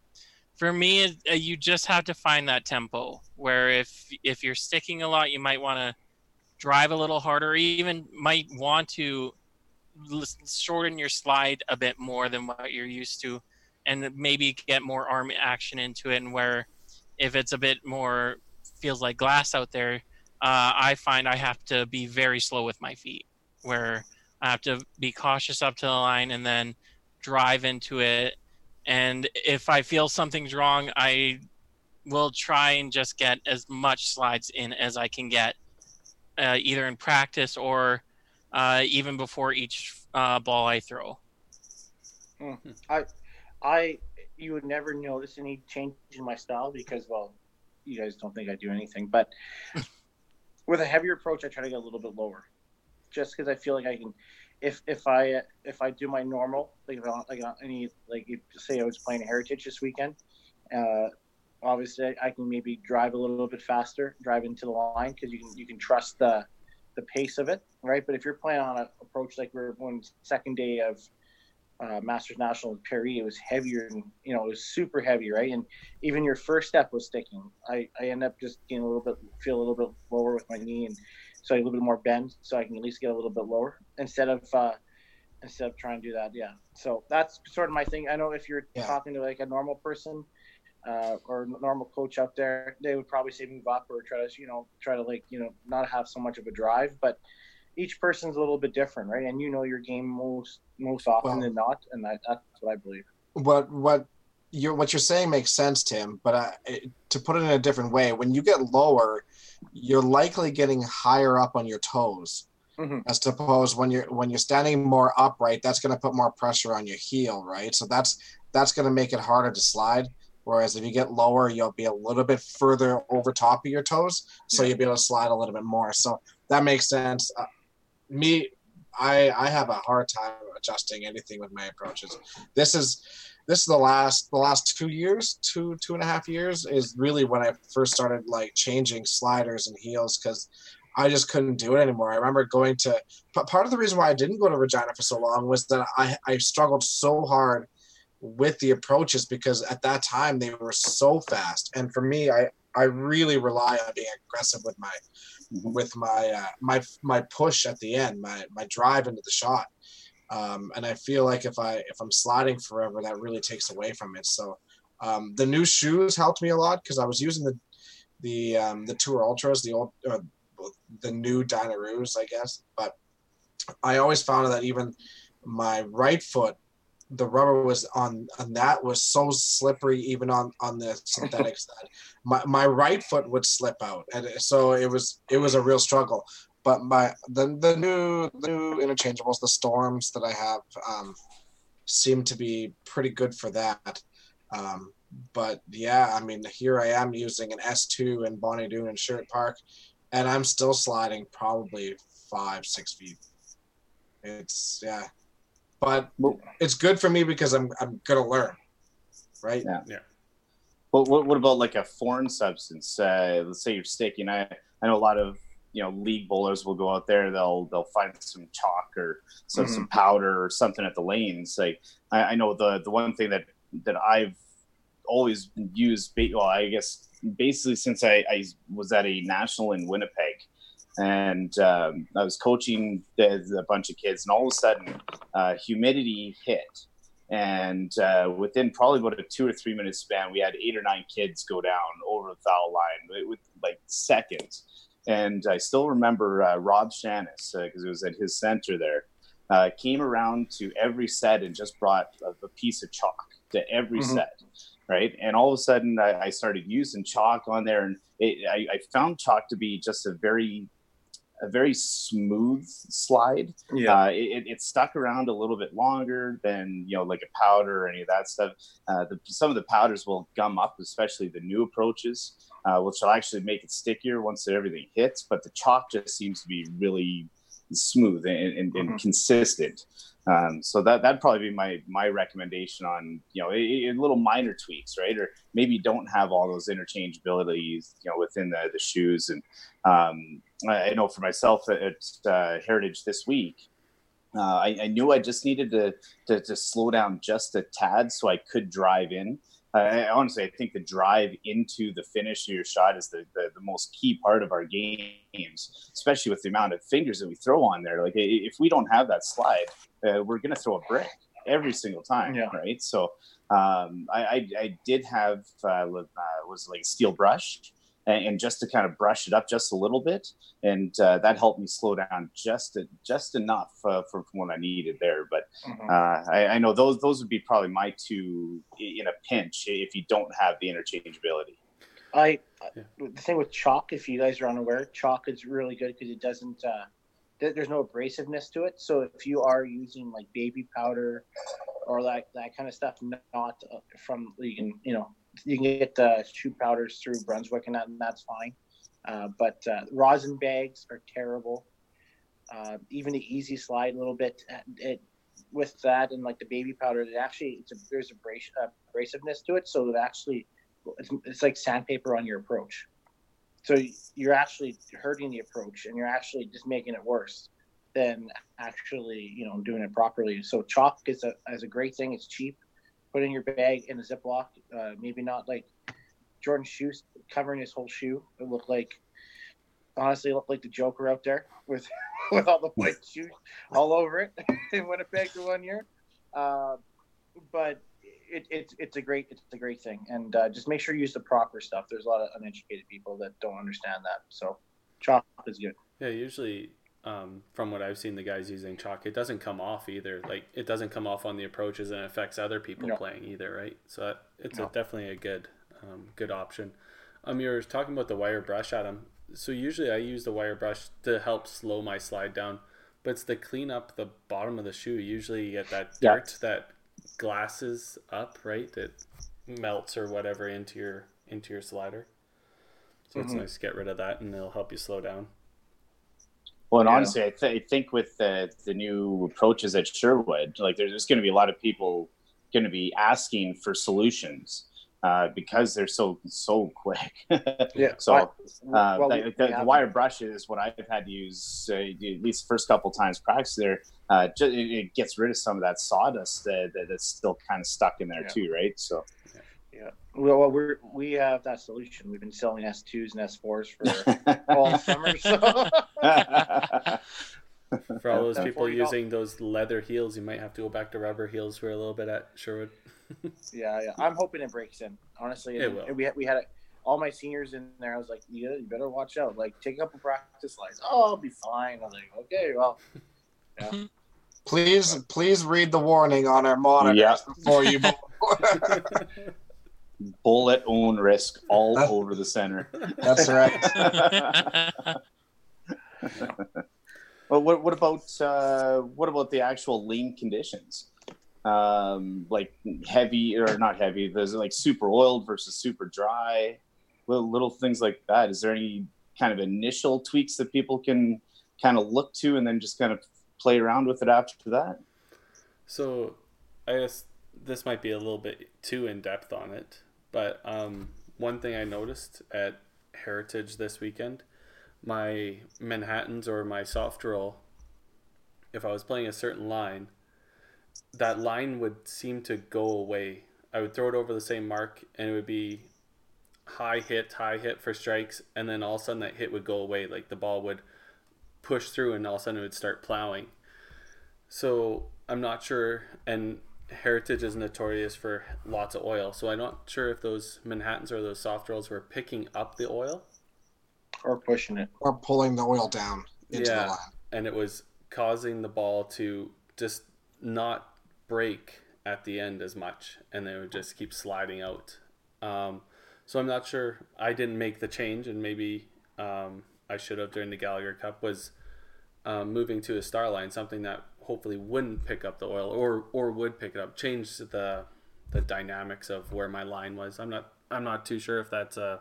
for me, it- uh, you just have to find that tempo where if if you're sticking a lot, you might want to drive a little harder, even might want to shorten your slide a bit more than what you're used to, and maybe get more arm action into it. And where if it's a bit more feels like glass out there, uh, I find I have to be very slow with my feet, where I have to be cautious up to the line and then drive into it. And if I feel something's wrong, I will try and just get as much slides in as I can get, uh, either in practice or uh, even before each uh, ball I throw. I you would never notice any change in my style because well, you guys don't think I do anything, but with a heavier approach, I try to get a little bit lower, just because I feel like I can. If if I if I do my normal like if I like any like if, say I was playing Heritage this weekend, uh, obviously I can maybe drive a little bit faster, drive into the line because you can you can trust the the pace of it, right? But if you're playing on an approach like we're on second day of uh, Masters National in Paris, it was heavier and you know it was super heavy, right? And even your first step was sticking. I, I end up just getting a little bit feel a little bit lower with my knee, and so a little bit more bend, so I can at least get a little bit lower instead of uh, instead of trying to do that. Yeah. So that's sort of my thing. I know if you're Yeah. talking to like a normal person. Uh, or normal coach out there, they would probably say move up or try to, you know, try to like, you know, not have so much of a drive. But each person's a little bit different, right? And you know your game most most often Well- than not, and that, that's what I believe. what what you're what you're saying makes sense, Tim. But I, to put it in a different way, when you get lower, you're likely getting higher up on your toes. Mhm. As opposed when you're when you're standing more upright, that's going to put more pressure on your heel, right? So that's that's going to make it harder to slide. Whereas if you get lower, you'll be a little bit further over top of your toes, so you'll be able to slide a little bit more. So that makes sense. Uh, me, I I have a hard time adjusting anything with my approaches. This is this is the last the last two years, two two and a half years is really when I first started like changing sliders and heels because I just couldn't do it anymore. I remember going to but part of the reason why I didn't go to Regina for so long was that I I struggled so hard with the approaches because at that time they were so fast and for me I I really rely on being aggressive with my with my uh, my my push at the end, my my drive into the shot. Um, and I feel like if I if I'm sliding forever, that really takes away from it. So um, the new shoes helped me a lot because I was using the the um, the Tour Ultras, the old uh, the new Dynaroos, I guess. But I always found that even my right foot, the rubber was on on that was so slippery, even on on the synthetics that my, my right foot would slip out, and so it was it was a real struggle. But my the the new the new interchangeables, the storms that I have, um, seem to be pretty good for that. Um, but yeah, I mean, here I am using an S2 in Bonnie Doon and Sherwood Park, and I'm still sliding probably five six feet. It's yeah, but it's good for me because I'm I'm gonna learn, right? Yeah. But what, what about like a foreign substance? Uh, let's say you're sticking. I I know a lot of you know league bowlers will go out there. They'll they'll find some chalk or some some powder or something at the lanes. Like I, I know the the one thing that that I've always used. Well, I guess basically since I, I was at a national in Winnipeg. And um, I was coaching the, a bunch of kids, and all of a sudden, uh, humidity hit, and uh, within probably about a two or three minute span, we had eight or nine kids go down over the foul line with like seconds. And I still remember uh, Rob Shannis because uh, it was at his center there. Uh, came around to every set and just brought a, a piece of chalk to every mm-hmm. set, right? And all of a sudden, I, I started using chalk on there, and it, I, I found chalk to be just a very a very smooth slide. Yeah, uh, it, it, stuck around a little bit longer than you know like a powder or any of that stuff. Uh, the, some of the powders will gum up, especially the new approaches, uh, which will actually make it stickier once everything hits. But the chalk just seems to be really smooth and, and, and mm-hmm. consistent. Um, so that that'd probably be my my recommendation on you know a, a little minor tweaks, right? Or maybe don't have all those interchangeabilities you know within the the shoes. And um, I, I, know for myself at uh, Heritage this week, uh, I, I, knew I just needed to, to, to slow down just a tad so I could drive in. I, honestly, I think the drive into the finish of your shot is the, the, the, most key part of our games, especially with the amount of fingers that we throw on there. Like if we don't have that slide, uh, we're going to throw a brick every single time, yeah. right? So um, I, I, I, did have uh, uh, was like a steel brush, and, just to kind of brush it up just a little bit, and uh, that helped me slow down just just enough uh, for what I needed there. But mm-hmm. uh, I, I, know those those would be probably my two in a pinch if you don't have the interchangeability. I yeah. the thing with chalk, if you guys are unaware, chalk is really good because it doesn't. Uh, there's no abrasiveness to it. So if you are using like baby powder or that that kind of stuff, not uh, from you can you know you can get uh, shoe powders through Brunswick, and, that, and that's fine. Uh, but uh, rosin bags are terrible. Uh, even the easy slide a little bit uh, it, with that and like the baby powder, it actually a, there's abrasiveness to it, so it actually it's, it's like sandpaper on your approach. So you're actually hurting the approach, and you're actually just making it worse than actually you know doing it properly. So chalk is a is a great thing. It's cheap put in your bag in a Ziploc. Uh, maybe not like Jordan shoes covering his whole shoe. It looked like, honestly, looked like the Joker out there with with all the white shoes all over it in Winnipeg for one year. Uh, but it, it's it's a great it's a great thing, and uh, just make sure you use the proper stuff. There's a lot of uneducated people that don't understand that. So, chalk is good. Yeah, usually um, from what I've seen the guys using chalk, it doesn't come off either. Like it doesn't come off on the approaches and affects other people no. playing either, right? So it's no. a, definitely a good um, good option. Um, you were talking about the wire brush, Adam. So usually I use the wire brush to help slow my slide down, but it's to clean up the bottom of the shoe. Usually you get that dirt yeah. that glasses up, right? That melts or whatever into your into your slider. So mm-hmm. it's nice to get rid of that, and it'll help you slow down. Well, and yeah. honestly, I, th- I, think with the, the new approaches at Sherwood, like there's going to be a lot of people going to be asking for solutions uh, because they're so so quick. yeah. So uh, well, the, the, the, wire brush is what I've had to use uh, at least the first couple times practice there. Uh, it, it, gets rid of some of that sawdust that, that's still kind of stuck in there yeah. too, right? So. Yeah. Well, we're we have that solution. We've been selling S2s and S4s for all summer. So. for all those people using those leather heels, you might have to go back to rubber heels for a little bit at Sherwood. yeah, yeah. I'm hoping it breaks in. Honestly, it will. We had, we had a, all my seniors in there. I was like, yeah, you better watch out. Like, take a couple practice slides. Oh, I'll be fine. I was like, okay, well, yeah. Please, please read the warning on our monitors yeah. before you bullet own risk all over the center. That's right. well, what, what about uh, what about the actual lean conditions? Um, like heavy or not heavy? There's like super oiled versus super dry. Little, little things like that. Is there any kind of initial tweaks that people can kind of look to and then just kind of play around with it after that? So, I guess this might be a little bit too in depth on it, but um, one thing I noticed at Heritage this weekend, my Manhattans or my soft roll, if I was playing a certain line, that line would seem to go away. I would throw it over the same mark and it would be high hit, high hit for strikes, and then all of a sudden that hit would go away. Like the ball would push through and all of a sudden it would start plowing. So I'm not sure, and Heritage is notorious for lots of oil, so I'm not sure if those Manhattans or those soft rolls were picking up the oil. or pushing it. or pulling the oil down into Yeah. the line. and it was causing the ball to just not break at the end as much, and they would just keep sliding out. Um, so I'm not sure. I didn't make the change, and maybe um, I should have during the Gallagher Cup. Was um, moving to a star line, something that hopefully wouldn't pick up the oil, or or would pick it up, change the the dynamics of where my line was. I'm not I'm not too sure if that's a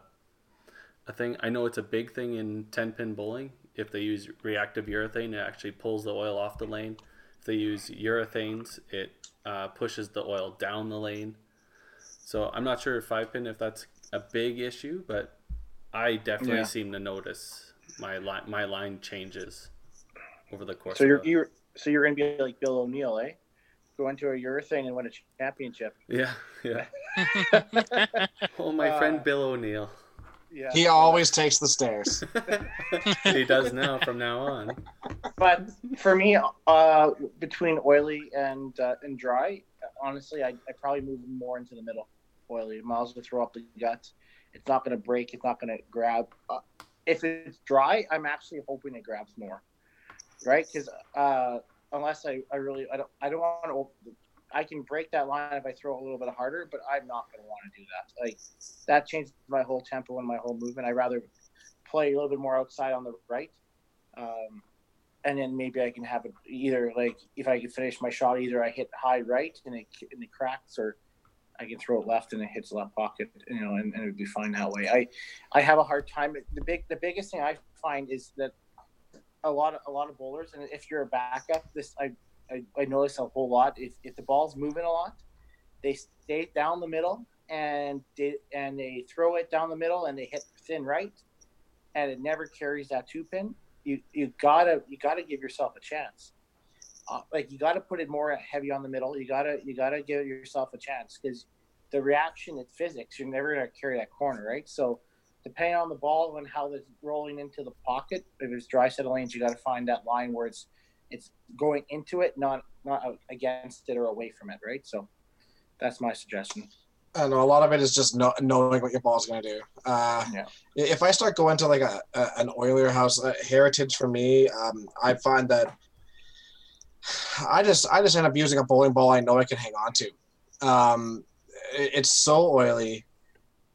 a thing. I know it's a big thing in 10 pin bowling. If they use reactive urethane, it actually pulls the oil off the lane. If they use urethanes, it uh, pushes the oil down the lane. So I'm not sure if five pin if that's a big issue, but I definitely Yeah. seem to notice my line my line changes over the course. So you're of the, you're so you're gonna be like Bill O'Neill, eh? Go into a urethane and win a championship. yeah, yeah. Oh, my friend Uh, Bill O'Neill. Yeah. He always takes the stairs. he does now from now on. But for me, uh, between oily and uh, and dry, honestly, I I probably move more into the middle. Oily, might as well throw up the gut. It's not going to break. It's not going to grab. Uh, if it's dry, I'm actually hoping it grabs more, right? Because uh, unless I, I really I don't I don't want to. I can break that line if I throw a little bit harder, but I'm not going to want to do that. Like that changes my whole tempo and my whole movement. I rather play a little bit more outside on the right. Um, and then maybe I can have it either like if I can finish my shot, either I hit high right and it and it cracks, or I can throw it left and it hits left pocket, you know, and, and it would be fine that way. I I have a hard time. The big the biggest thing I find is that a lot of a lot of bowlers, and if you're a backup, this I I, I notice a whole lot. If if the ball's moving a lot, they stay down the middle and they and they throw it down the middle and they hit thin right, and it never carries that two pin you you gotta you gotta give yourself a chance. Uh, like you gotta put it more heavy on the middle. You gotta you gotta give yourself a chance because the reaction in physics, you're never gonna carry that corner, right? So depending on the ball and how it's rolling into the pocket, if it's dry set of lanes, you gotta find that line where it's it's going into it, not not against it or away from it, right? So that's my suggestion. I know a lot of it is just know, knowing what your ball's going to do. Uh, Yeah. If I start going to like a, a an oilier house, uh, heritage for me, um, I find that I just I just end up using a bowling ball I know I can hang on to. Um, it- it's so oily,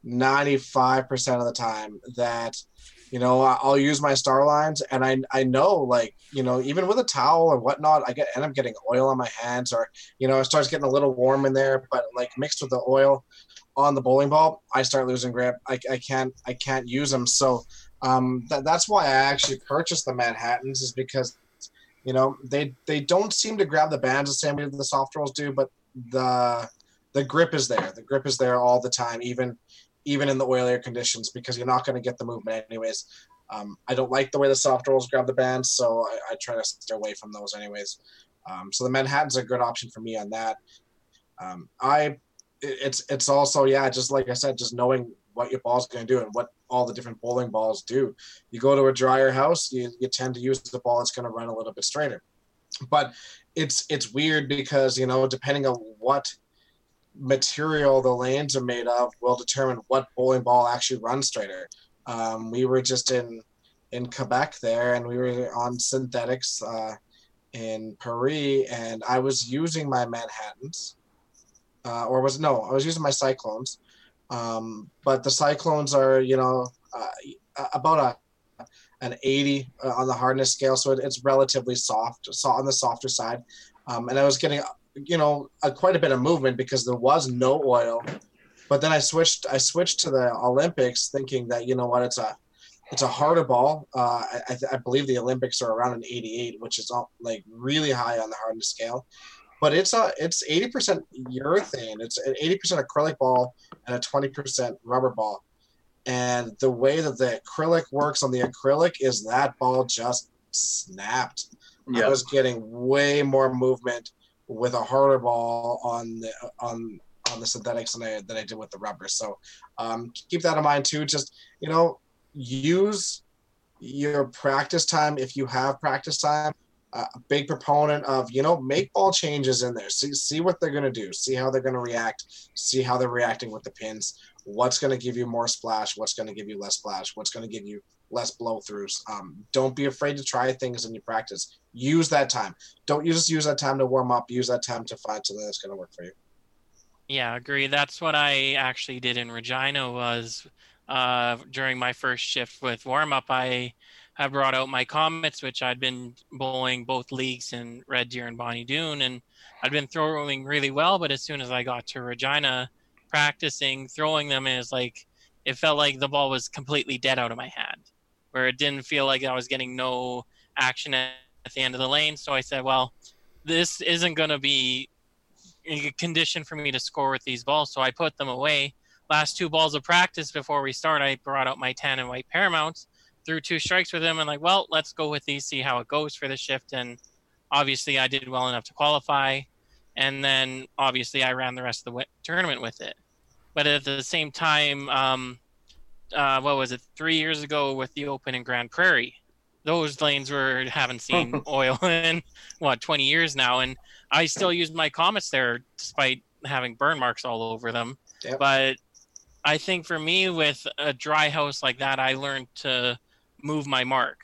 ninety five percent of the time that you know I'll use my star lines, and I I know like you know even with a towel or whatnot, I get end up getting oil on my hands, or you know it starts getting a little warm in there, but like mixed with the oil on the bowling ball, I start losing grip. I, I can't I can't use them. So um, that, that's why I actually purchased the Manhattans is because you know they they don't seem to grab the bands the same way the soft rolls do, but the the grip is there. The grip is there all the time, even even in the oilier conditions, because you're not going to get the movement anyways. Um, I don't like the way the soft rolls grab the band, so I, I try to stay away from those anyways. Um, so the Manhattan's a good option for me on that. Um, I it's it's also yeah, just like I said, just knowing what your ball's going to do and what all the different bowling balls do. You go to a drier house, you, you tend to use the ball that's going to run a little bit straighter. But it's it's weird because you know depending on what material the lanes are made of will determine what bowling ball actually runs straighter. Um, we were just in in Quebec there, and we were on synthetics uh, in Paris, and I was using my Manhattans, uh, or was no, I was using my Cyclones, um, but the Cyclones are you know uh, about a an 80 uh, on the hardness scale, so it, it's relatively soft, so on the softer side, um, and I was getting you know a, quite a bit of movement because there was no oil. But then i switched i switched to the olympics thinking that you know what it's a it's a harder ball. Uh, I, I believe the olympics are around an 88 which is all, like really high on the hardness scale. But it's a it's 80% urethane. It's an 80% acrylic ball and a 20% rubber ball. And the way that the acrylic works on the acrylic is that ball just snapped. I was getting way more movement with a harder ball on the on on the synthetics than I than I did with the rubber. So um, keep that in mind too. Just you know, use your practice time if you have practice time. Uh, a big proponent of you know make ball changes in there. See see what they're gonna do. See how they're gonna react. See how they're reacting with the pins. What's gonna give you more splash? What's gonna give you less splash? What's gonna give you less blow throughs. Um, don't be afraid to try things in your practice. Use that time. Don't you just use that time to warm up. Use that time to find something that's going to work for you. Yeah, agree. That's what I actually did in Regina was uh, during my first shift with warm up. I have brought out my comets, which I'd been bowling both leagues in Red Deer and Bonnie Doon, and I'd been throwing really well. But as soon as I got to Regina, practicing throwing them is like it felt like the ball was completely dead out of my hand, where it didn't feel like I was getting no action at, at the end of the lane. So I said, well, this isn't going to be a condition for me to score with these balls. So I put them away. Last two balls of practice before we start, I brought out my tan and white paramounts, threw two strikes with them, and like, well, let's go with these, see how it goes for the shift. And obviously, I did well enough to qualify. And then obviously, I ran the rest of the tournament with it. But at the same time, um, uh, what was it, three years ago with the Open in Grande Prairie? Those lanes were haven't seen oil in what 20 years now, and I still use my comets there despite having burn marks all over them. Yep. But I think for me, with a dry house like that, I learned to move my mark.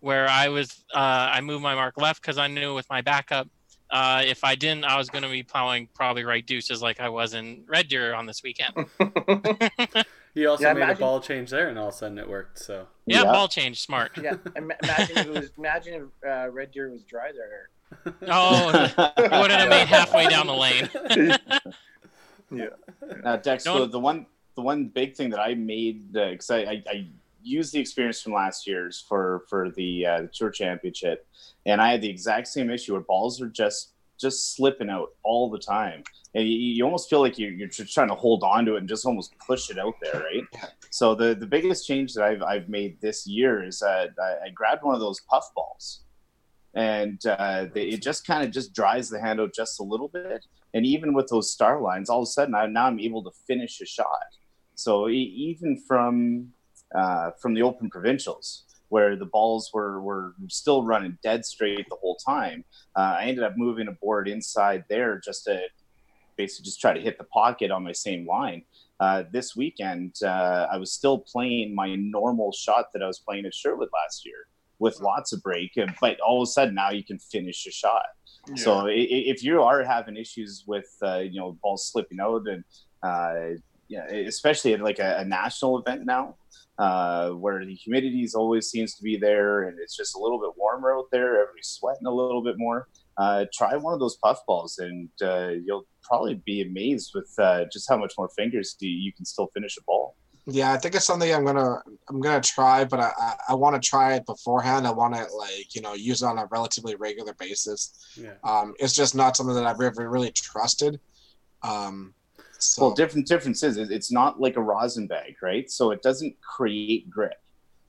Where I was, uh, I moved my mark left because I knew with my backup, uh, if I didn't, I was going to be plowing probably right deuces like I was in Red Deer on this weekend. He also Yeah, made imagine- a ball change there, and all of a sudden it worked. So yeah, Yeah. ball change, smart. yeah, imagine if it was imagine if uh, Red Deer was dry there. Oh, you wouldn't have made halfway down the lane. yeah. Now, Dex, the, Don't- the one the one big thing that I made because I, I, I used the experience from last year's for for the, uh, the tour championship, and I had the exact same issue where balls are just just slipping out all the time, and you, you almost feel like you're, you're just trying to hold on to it and just almost push it out there, right? So the the biggest change that I've I've made this year is that I, I grabbed one of those puff balls. And uh, they, it just kind of just dries the hand out just a little bit, and even with those star lines, all of a sudden I, now I'm able to finish a shot. So e- even from uh, from the Open Provincials, where the balls were were still running dead straight the whole time, uh, I ended up moving a board inside there just to basically just try to hit the pocket on my same line. Uh, this weekend, uh, I was still playing my normal shot that I was playing at Sherwood last year with lots of break, but all of a sudden now you can finish a shot. So i- i- if you are having issues with uh, you know balls slipping out and uh, yeah, especially at like a, a national event now, uh, where the humidity always seems to be there and it's just a little bit warmer out there, everybody's sweating a little bit more. Uh, try one of those puff balls and uh, you'll probably be amazed with uh, just how much more fingers you, you can still finish a ball. Yeah, I think it's something I'm gonna I'm gonna try, but I I, I want to try it beforehand. I want to like you know use it on a relatively regular basis. yeah, Um, it's just not something that I've ever really trusted. Um, so Well, different difference is it's not like a rosin bag, right? So it doesn't create grip,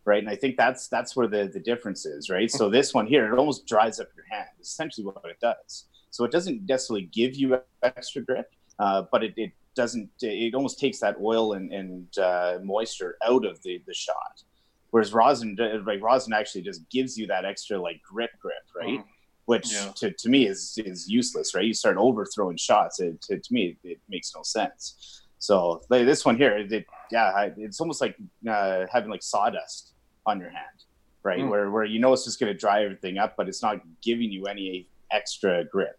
right? And I think that's that's where the the difference is, right? So this one here, it almost dries up your hand. It's essentially what it does. So it doesn't necessarily give you extra grip, uh, but it, it doesn't. It almost takes that oil and, and uh, moisture out of the the shot. Whereas rosin, like rosin, actually just gives you that extra like grip, grip, right? Mhm. Which Yeah. to, to me is is useless, right? You start overthrowing shots. It, to, to me, it, makes no sense. So like, this one here, it, yeah, I- it's almost like uh, having like sawdust on your hand, right? Mm. Where where you know it's just going to dry everything up, but it's not giving you any extra grip.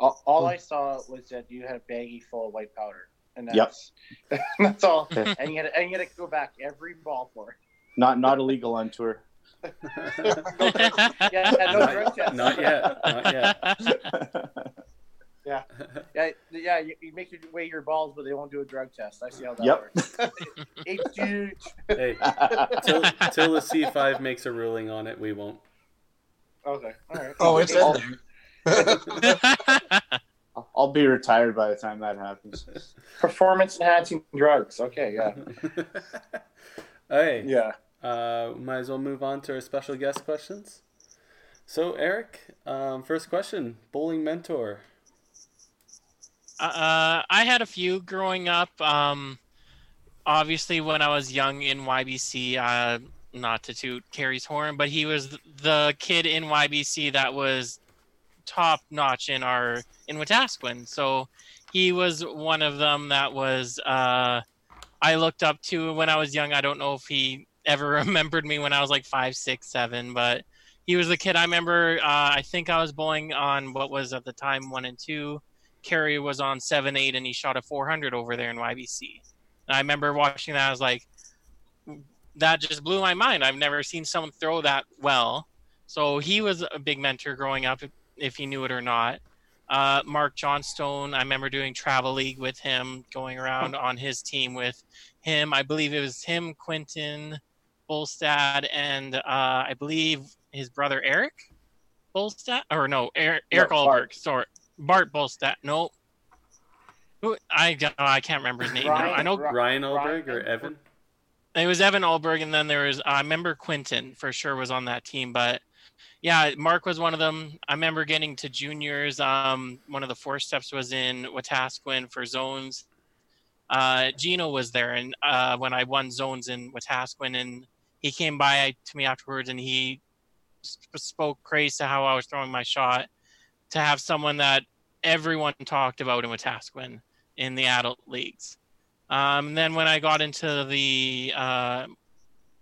All, all I saw was that you had a baggie full of white powder, and Yep. that's that's all. and you had to, and you had to go back every ball for it. Not not illegal on tour. Yeah, no Not- drug test. not yet, not yet. Yeah, yeah. You, you make your weigh your balls, but they won't do a drug test. I see how that Yep. works. It's huge. hey, till, till the C five makes a ruling on it, we won't. Okay. All right. oh, it's in I'll, there. I'll be retired by the time that happens. performance enhancing drugs. Okay. Yeah. hey, Yeah. Uh, might as well move on to our special guest questions. So, Eric, um, first question: bowling mentor. Uh, I had a few growing up. Um, obviously, when I was young in YBC, uh, not to toot Kerry's horn, but he was the kid in YBC that was top notch in our in Wetaskiwin. So he was one of them that was uh, I looked up to when I was young. I don't know if he ever remembered me when I was like five, six, seven, but he was the kid I remember. Uh, I think I was bowling on what was at the time one and two. Kerry was on seven, eight, and he shot a 400 over there in YBC. And I remember watching that. I was like, that just blew my mind. I've never seen someone throw that well. So he was a big mentor growing up, if he knew it or not. Uh, Mark Johnstone, I remember doing travel league with him, going around on his team with him. I believe it was him, Quentin Bolstad, and uh, I believe his brother Eric Bolstad, or no, Eric, Eric No, Alberg. Sorry, Bart Bolstad. No, who I don't I can't remember his name. now. Ryan- I know Ri- Ryan Olberg or Evan? it was Evan Alberg, and then there was I remember Quinton for sure was on that team, but yeah, Mark was one of them. I remember getting to juniors. Um, one of the four steps was in Wetaskiwin for zones. Uh, Gino was there, and uh, when I won zones in Wetaskiwin, and he came by to me afterwards, and he sp- spoke praise to how I was throwing my shot. To have someone that everyone talked about in Wetaskiwin in the adult leagues. Um, and then when I got into the uh,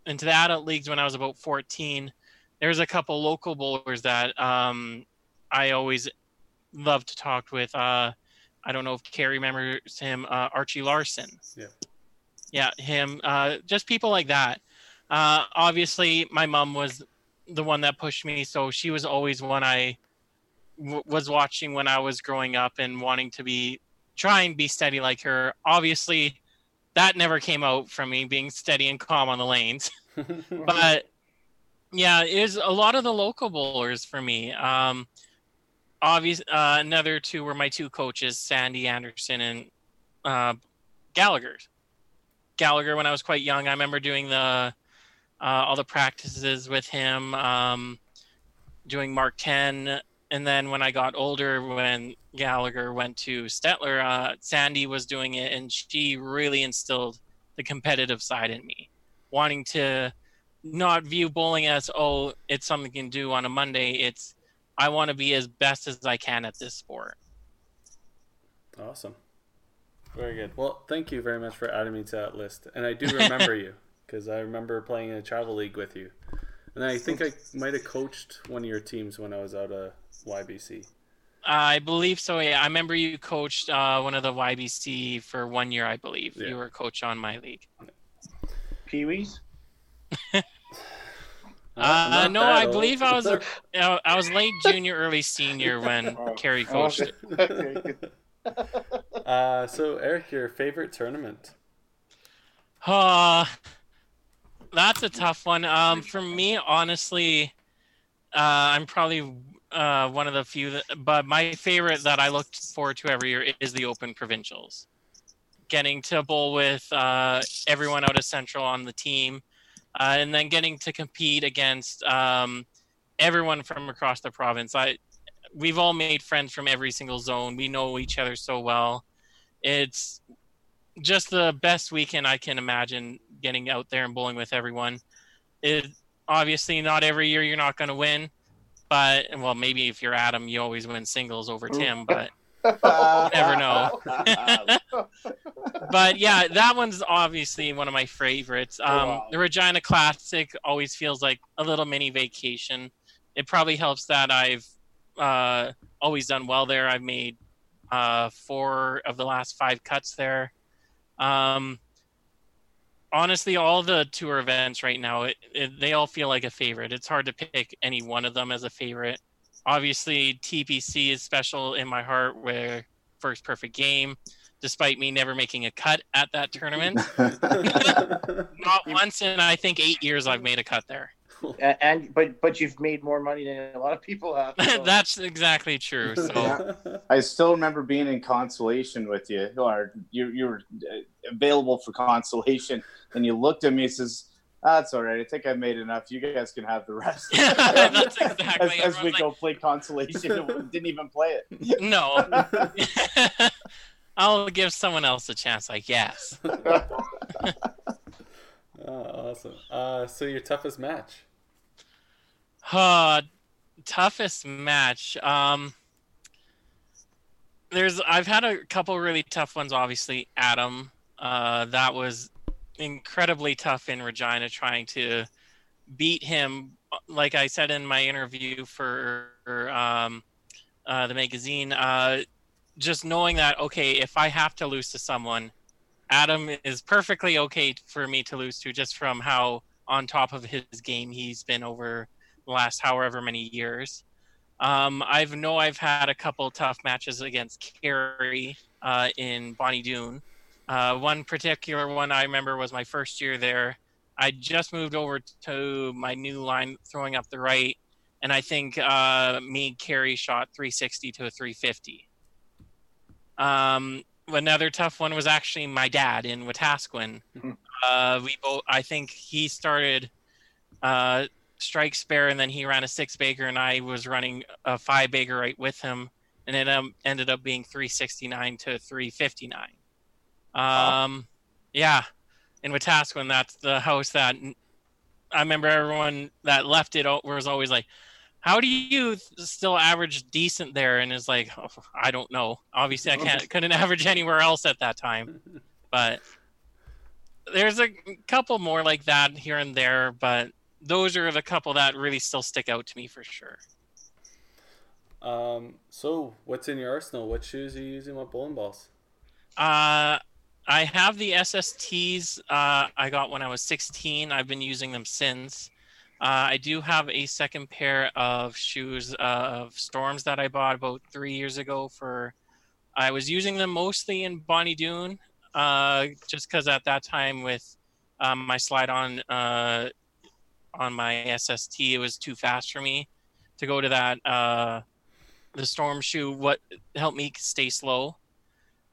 into the adult leagues when I was about 14, there's a couple local bowlers that um, I always loved to talk with. Uh, I don't know if Kerry remembers him, uh, Archie Larson. Yeah. Yeah, him. Uh, just people like that. Uh, obviously, my mom was the one that pushed me, so she was always one I w- was watching when I was growing up and wanting to be try and be steady like her. Obviously, that never came out from me being steady and calm on the lanes. but yeah, it was a lot of the local bowlers for me. Um, obvious, uh, another two were my two coaches, Sandy Anderson and uh, Gallagher. Gallagher, when I was quite young, I remember doing the uh, all the practices with him, um, doing Mark Ten, and then when I got older, when Gallagher went to Stettler, uh, Sandy was doing it, and she really instilled the competitive side in me, wanting to not view bowling as oh, it's something you can do on a Monday. It's I want to be as best as I can at this sport. Awesome. Very good. Well, thank you very much for adding me to that list. And I do remember you because I remember playing in a travel league with you. And I think I might have coached one of your teams when I was out of YBC. I believe so. Yeah, I remember you coached uh, one of the YBC for one year. I believe Yeah. you were a coach on my league. Pee wees. Uh, no, I old. believe I was uh, I was late junior, early senior when Oh. Kerry coached it. Okay, good. uh, so, Eric, your favorite tournament? Uh, that's a tough one. Um, for me, honestly, uh, I'm probably uh, one of the few that, but my favorite that I look forward to every year is the Open Provincials. Getting to bowl with uh, everyone out of Central on the team, uh, and then getting to compete against um, everyone from across the province. I, we've all made friends from every single zone. We know each other so well. It's just the best weekend I can imagine getting out there and bowling with everyone. It obviously not every year you're not going to win, but well maybe if you're Adam you always win singles over Tim, but never know. but yeah, that one's obviously one of my favorites. Um, Wow. The Regina Classic always feels like a little mini vacation. It probably helps that I've uh, always done well there. I've made uh, four of the last five cuts there. Um, honestly, all the tour events right now, it, it, they all feel like a favorite. It's hard to pick any one of them as a favorite. Obviously, TPC is special in my heart, where first perfect game, despite me never making a cut at that tournament. Not once in I think eight years I've made a cut there. And, and but but you've made more money than a lot of people have. so- That's exactly true. So Yeah. I still remember being in consolation with you, or you you were uh, available for consolation, and you looked at me and says, "That's all right. I think I made enough. You guys can have the rest." That's exactly. as, as we everyone's go play consolation, didn't even play it. no. I'll give someone else a chance, I guess. Oh, awesome. Uh, so, your toughest match? Uh, toughest match. Um, there's I've had a couple really tough ones. Obviously, Adam. Uh, that was incredibly tough in Regina trying to beat him. Like I said in my interview for um, uh, the magazine, uh, just knowing that okay, if I have to lose to someone, Adam is perfectly okay for me to lose to, just from how on top of his game he's been over last however many years. Um, I've know I've had a couple tough matches against Kerry uh, in Bonnie Doon. Uh, one particular one I remember was my first year there. I just moved over to my new line, throwing up the right, and I think uh, me Kerry shot 360 to a 350. Um, another tough one was actually my dad in Wetaskiwin. Uh, we both, I think he started uh, strike spare and then he ran a six bagger and I was running a five bagger right with him and it um, ended up being 369 to 359. Um, yeah, in Wetaskiwin, that's the house that I remember everyone that left it was always like, how do you still average decent there? And is like, oh, I don't know. Obviously, I can't couldn't average anywhere else at that time, but there's a couple more like that here and there. But those are the couple that really still stick out to me for sure. Um, so what's in your arsenal? What shoes are you using? What bowling balls? Uh, I have the SSTs. Uh, I got when I was 16. I've been using them since. Uh, I do have a second pair of shoes uh, of Storms that I bought about three years ago. For I was using them mostly in Bonnie Doon, uh, just because at that time with um, my slide on uh, on my SST, it was too fast for me to go to that uh, the Storm shoe. What helped me stay slow,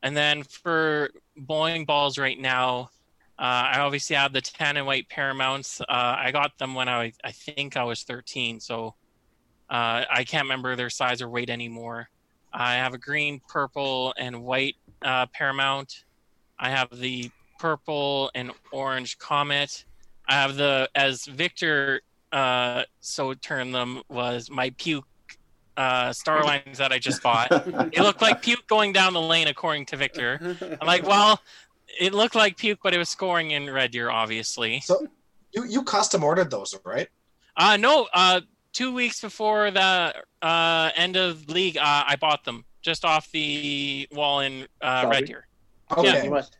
and then for bowling balls right now. Uh, I obviously have the tan and white Paramounts. Uh, I got them when I, I think I was 13, so uh, I can't remember their size or weight anymore. I have a green, purple, and white uh, Paramount. I have the purple and orange Comet. I have the, as Victor uh, so termed them, was my puke uh, Starlines that I just bought. it looked like puke going down the lane, according to Victor. I'm like, well, it looked like puke, but it was scoring in Red Deer, obviously. So you you custom ordered those, right? Uh no. Uh, two weeks before the uh, end of league, uh, I bought them just off the wall in uh, Red Deer. Okay. Yeah, he must.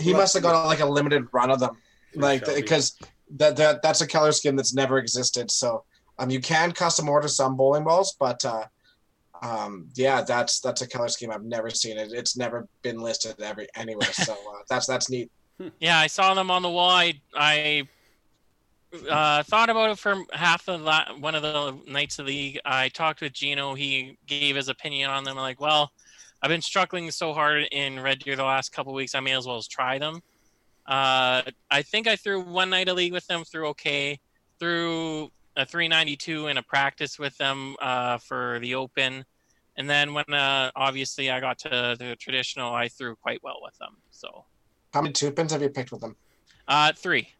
He must have got like a limited run of them, like because that that that's a color scheme that's never existed. So um, you can custom order some bowling balls, but uh, um, yeah, that's that's a color scheme I've never seen. It it's never been listed every anywhere. So uh, that's that's neat. Yeah, I saw them on the wall. I, I uh, thought about it for half of la- one of the nights of the league. I talked with Gino. He gave his opinion on them. I'm like, well, I've been struggling so hard in Red Deer the last couple weeks. I may as well as try them. Uh, I think I threw one night a league with them, threw okay, threw a 392 in a practice with them uh, for the Open, and then when uh, obviously I got to the traditional, I threw quite well with them. So How many two pins have you picked with them? uh, three.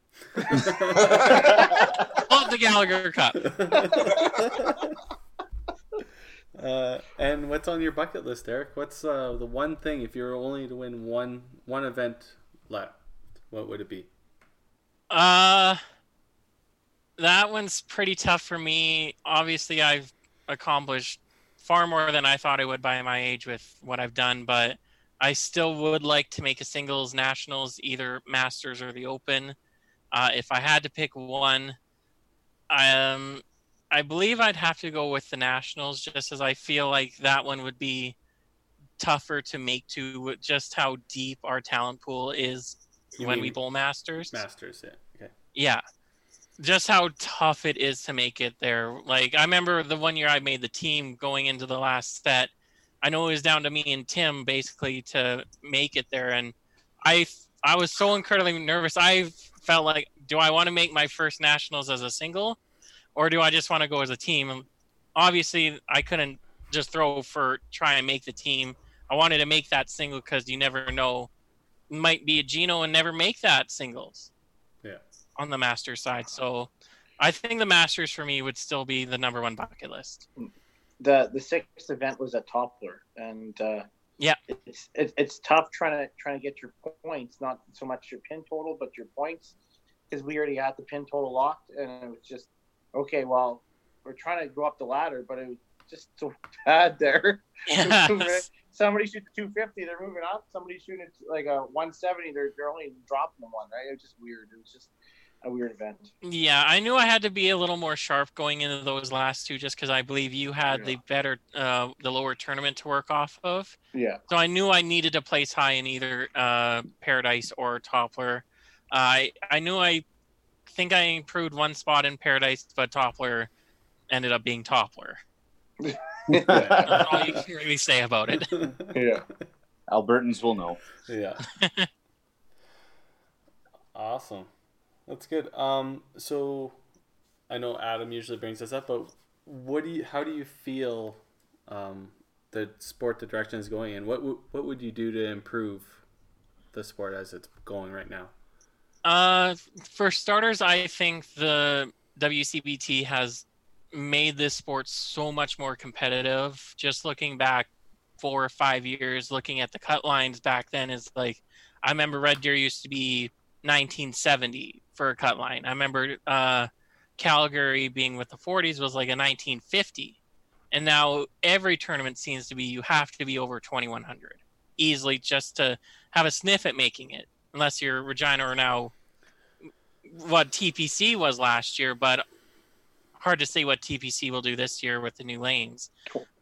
The Gallagher Cup. uh, and what's on your bucket list, Eric? What's uh, the one thing if you were only to win one one event left? What would it be? Uh, that one's pretty tough for me. Obviously, I've accomplished far more than I thought I would by my age with what I've done, but I still would like to make a singles nationals, either Masters or the Open. Uh, if I had to pick one, um, I believe I'd have to go with the nationals, just as I feel like that one would be tougher to make to just how deep our talent pool is You when we bowl Masters. Masters, yeah. Okay. Yeah. Just how tough it is to make it there. Like I remember the one year I made the team going into the last set. I know it was down to me and Tim basically to make it there and I I was so incredibly nervous. I felt like do I want to make my first nationals as a single or do I just want to go as a team? And obviously I couldn't just throw for try and make the team. I wanted to make that single cuz you never know might be a Gino and never make that singles Yeah. on the Masters side. So I think the Masters for me would still be the number one bucket list. the the sixth event was a Toppler, and uh, Yeah. it's it's, it's tough trying to trying to get your points, not so much your pin total, but your points, because we already had the pin total locked, and it was just okay. Well, we're trying to go up the ladder, but it was just so bad there. Yes. Somebody shoots 250, they're moving up. Somebody shooting like a 170, they're, they're only dropping them one. Right? It was just weird. It was just a weird event. Yeah, I knew I had to be a little more sharp going into those last two, just because I believe you had the better, uh, the lower tournament to work off of. Yeah. So I knew I needed to place high in either uh, Paradise or Toppler. I I knew I think I improved one spot in Paradise, but Toppler ended up being Toppler. That's all you can really say about it. Yeah. Albertans will know. yeah. awesome. That's good. Um, so I know Adam usually brings this up, but what do you? How do you feel? Um, the sport the direction is going in. What w- what would you do to improve the sport as it's going right now? Uh, for starters, I think the WCBT has made this sport so much more competitive. Just looking back four or five years, looking at the cut lines back then is like, I remember Red Deer used to be 1970 for a cut line. I remember uh, Calgary being with the 40s was like a 1950. And now every tournament seems to be you have to be over 2100 easily just to have a sniff at making it unless you're Regina or now what TPC was last year, but hard to say what TPC will do this year with the new lanes.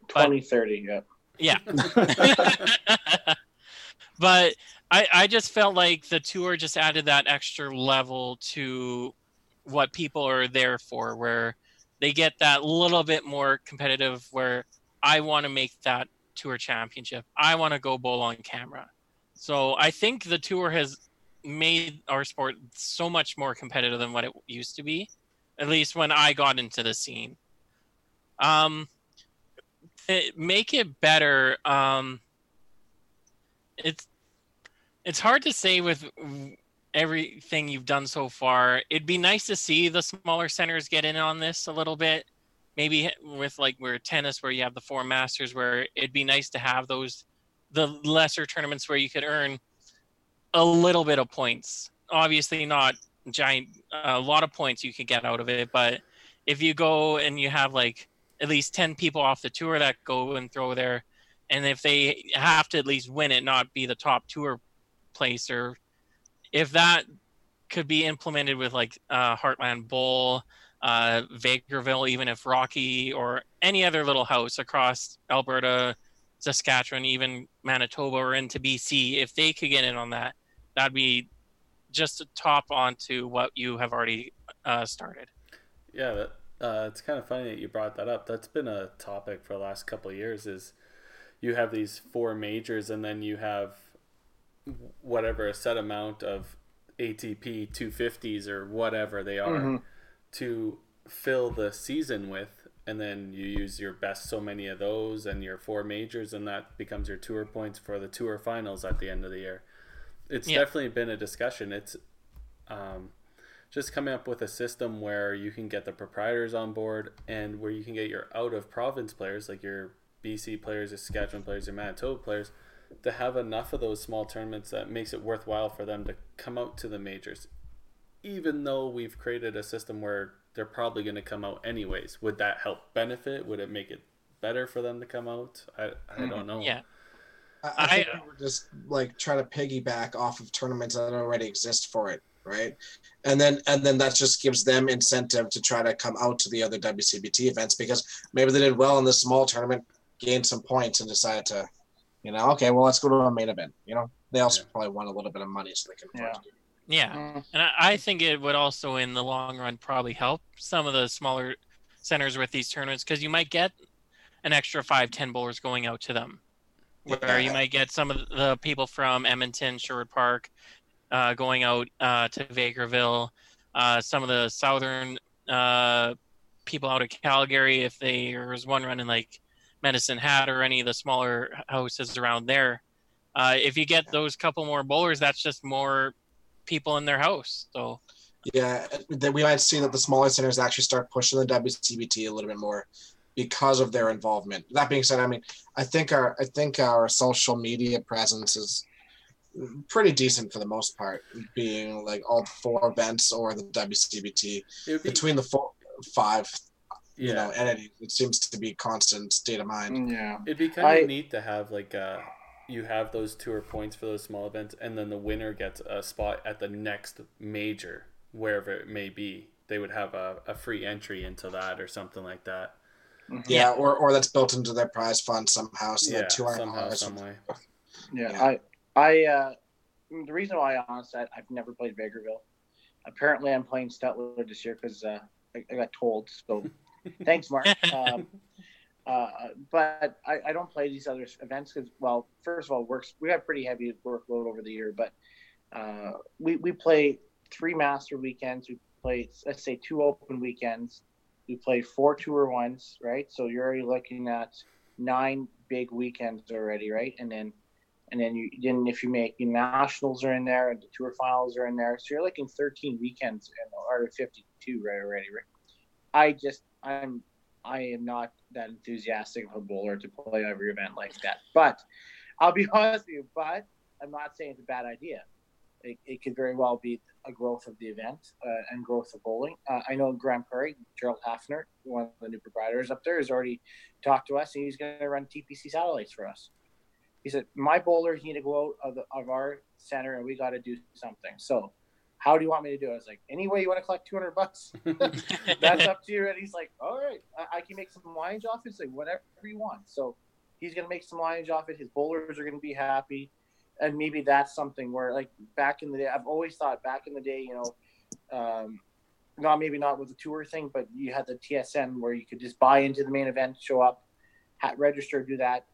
2030. Yeah. Yeah. but I, I just felt like the tour just added that extra level to what people are there for, where they get that little bit more competitive, where I want to make that tour championship. I want to go bowl on camera. So I think the tour has made our sport so much more competitive than what it used to be, at least when I got into the scene. Um, make it better. Um, it's it's hard to say with everything you've done so far. It'd be nice to see the smaller centers get in on this a little bit. Maybe with like where tennis, where you have the four masters, where it'd be nice to have those the lesser tournaments where you could earn a little bit of points. Obviously, not giant, a lot of points you could get out of it, but if you go and you have like at least 10 people off the tour that go and throw there, and if they have to at least win it, not be the top tour place, or if that could be implemented with like uh, Heartland Bowl, uh, Vegreville, even if Rocky or any other little house across Alberta, Saskatchewan, even Manitoba or into BC, if they could get in on that, that'd be just to top onto what you have already uh, started. Yeah, uh, it's kind of funny that you brought that up. That's been a topic for the last couple of years. Is you have these four majors, and then you have whatever a set amount of ATP 250s or whatever they are Mhm. to fill the season with, and then you use your best so many of those and your four majors, and that becomes your tour points for the tour finals at the end of the year. It's Yeah. definitely been a discussion. It's um, just coming up with a system where you can get the proprietors on board and where you can get your out of province players, like your BC players, your Saskatchewan players, your Manitoba players, to have enough of those small tournaments that makes it worthwhile for them to come out to the majors. Even though we've created a system where they're probably going to come out anyways, would that help benefit? Would it make it better for them to come out? I, I don't know. Yeah. I, I think I- we were just like trying to piggyback off of tournaments that already exist for it, right? And then and then that just gives them incentive to try to come out to the other WCBT events because maybe they did well in this small tournament, gained some points, and decided to, you know, okay, well let's go to a main event. You know, they also Yeah. probably want a little bit of money so they can afford Yeah. to do. Yeah. Mm. And I, I think it would also, in the long run, probably help some of the smaller centers with these tournaments because you might get an extra five, ten bowlers going out to them. Where you might get some of the people from Edmonton, Sherwood Park, uh, going out uh, to Vegreville, uh, some of the southern uh, people out of Calgary, if there was one running like Medicine Hat or any of the smaller houses around there. Uh, if you get those couple more bowlers, that's just more people in their house. So Yeah, we might see that the smaller centers actually start pushing the WCBT a little bit more. Because of their involvement. That being said, I mean, I think our I think our social media presence is pretty decent for the most part, being like all four events or the WCBT be, between the four five yeah, you know entities. It seems to be constant state of mind. Yeah. it'd be kind of I- neat to have like uh, you have those tour points for those small events, and then the winner gets a spot at the next major, wherever it may be. They would have a, a free entry into that or something like that. Yeah, or or that's built into their prize fund somehow. So yeah, that two hundred somehow, some way. Yeah, Yeah. I, I, uh, the reason why I honestly I, I've never played Vegreville. Apparently, I'm playing Stettler this year because uh, I, I got told. So, thanks, Mark. Um, uh, but I, I don't play these other events because, well, first of all, works we have pretty heavy workload over the year, but uh, we we play three master weekends. We play let's say two open weekends. We play four tour ones, right? So you're already looking at nine big weekends already, right? And then and then you then if you make your nationals are in there and the tour finals are in there, so you're looking 13 weekends in the art of 52 right already. Right? I just I'm I am not that enthusiastic of a bowler to play every event like that. But I'll be honest with you, but I'm not saying it's a bad idea. It, it could very well be a growth of the event uh, and growth of bowling. Uh, I know Grande Prairie, Gerald Hafner, one of the new proprietors up there, has already talked to us and he's going to run TPC satellites for us. He said, My bowlers need to go out of, the, of our center and we got to do something. So, how do you want me to do it? I was like, Any way you want to collect 200 bucks? That's up to you. And he's like, All right, I, I can make some lines off it. Say, whatever you want. So, he's going to make some lines off it. His bowlers are going to be happy. And maybe that's something where, like, back in the day, I've always thought back in the day, you know, um, not maybe not with the tour thing, but you had the TSN where you could just buy into the main event, show up, ha- register, do that,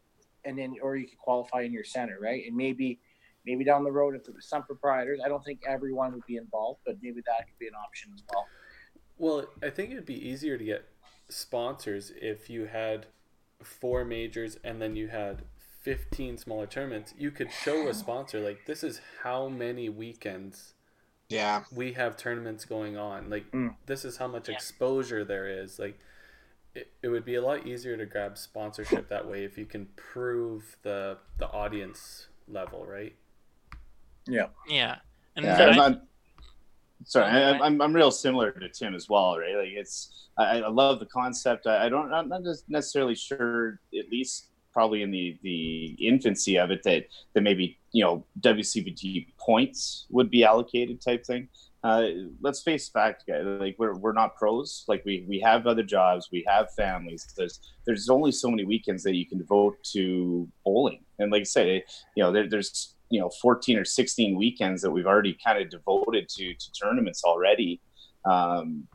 and then or you could qualify in your center, right? And maybe maybe down the road if there was some proprietors, I don't think everyone would be involved, but maybe that could be an option as well. Well, I think it'd be easier to get sponsors if you had four majors and then you had 15 smaller tournaments. You could show a sponsor, like, this is how many weekends Yeah, we have tournaments going on. Like, Mm. this is how much Yeah. exposure there is. Like, it, it would be a lot easier to grab sponsorship that way if you can prove the the audience level, right? Yeah. And Yeah, I- I'm, I'm- sorry, Okay. I, I'm, I'm real similar to Tim as well, right? Like it's, I, I love the concept. I, I don't, I'm not just necessarily sure, at least probably in the the infancy of it, that that maybe you know WCBT points would be allocated type thing. Uh, let's face fact, guys. Like we're, we're not pros. Like we, we have other jobs. We have families. There's there's only so many weekends that you can devote to bowling. And like I said, it, you know, there, there's you know 14 or 16 weekends that we've already kind of devoted to to tournaments already. Um,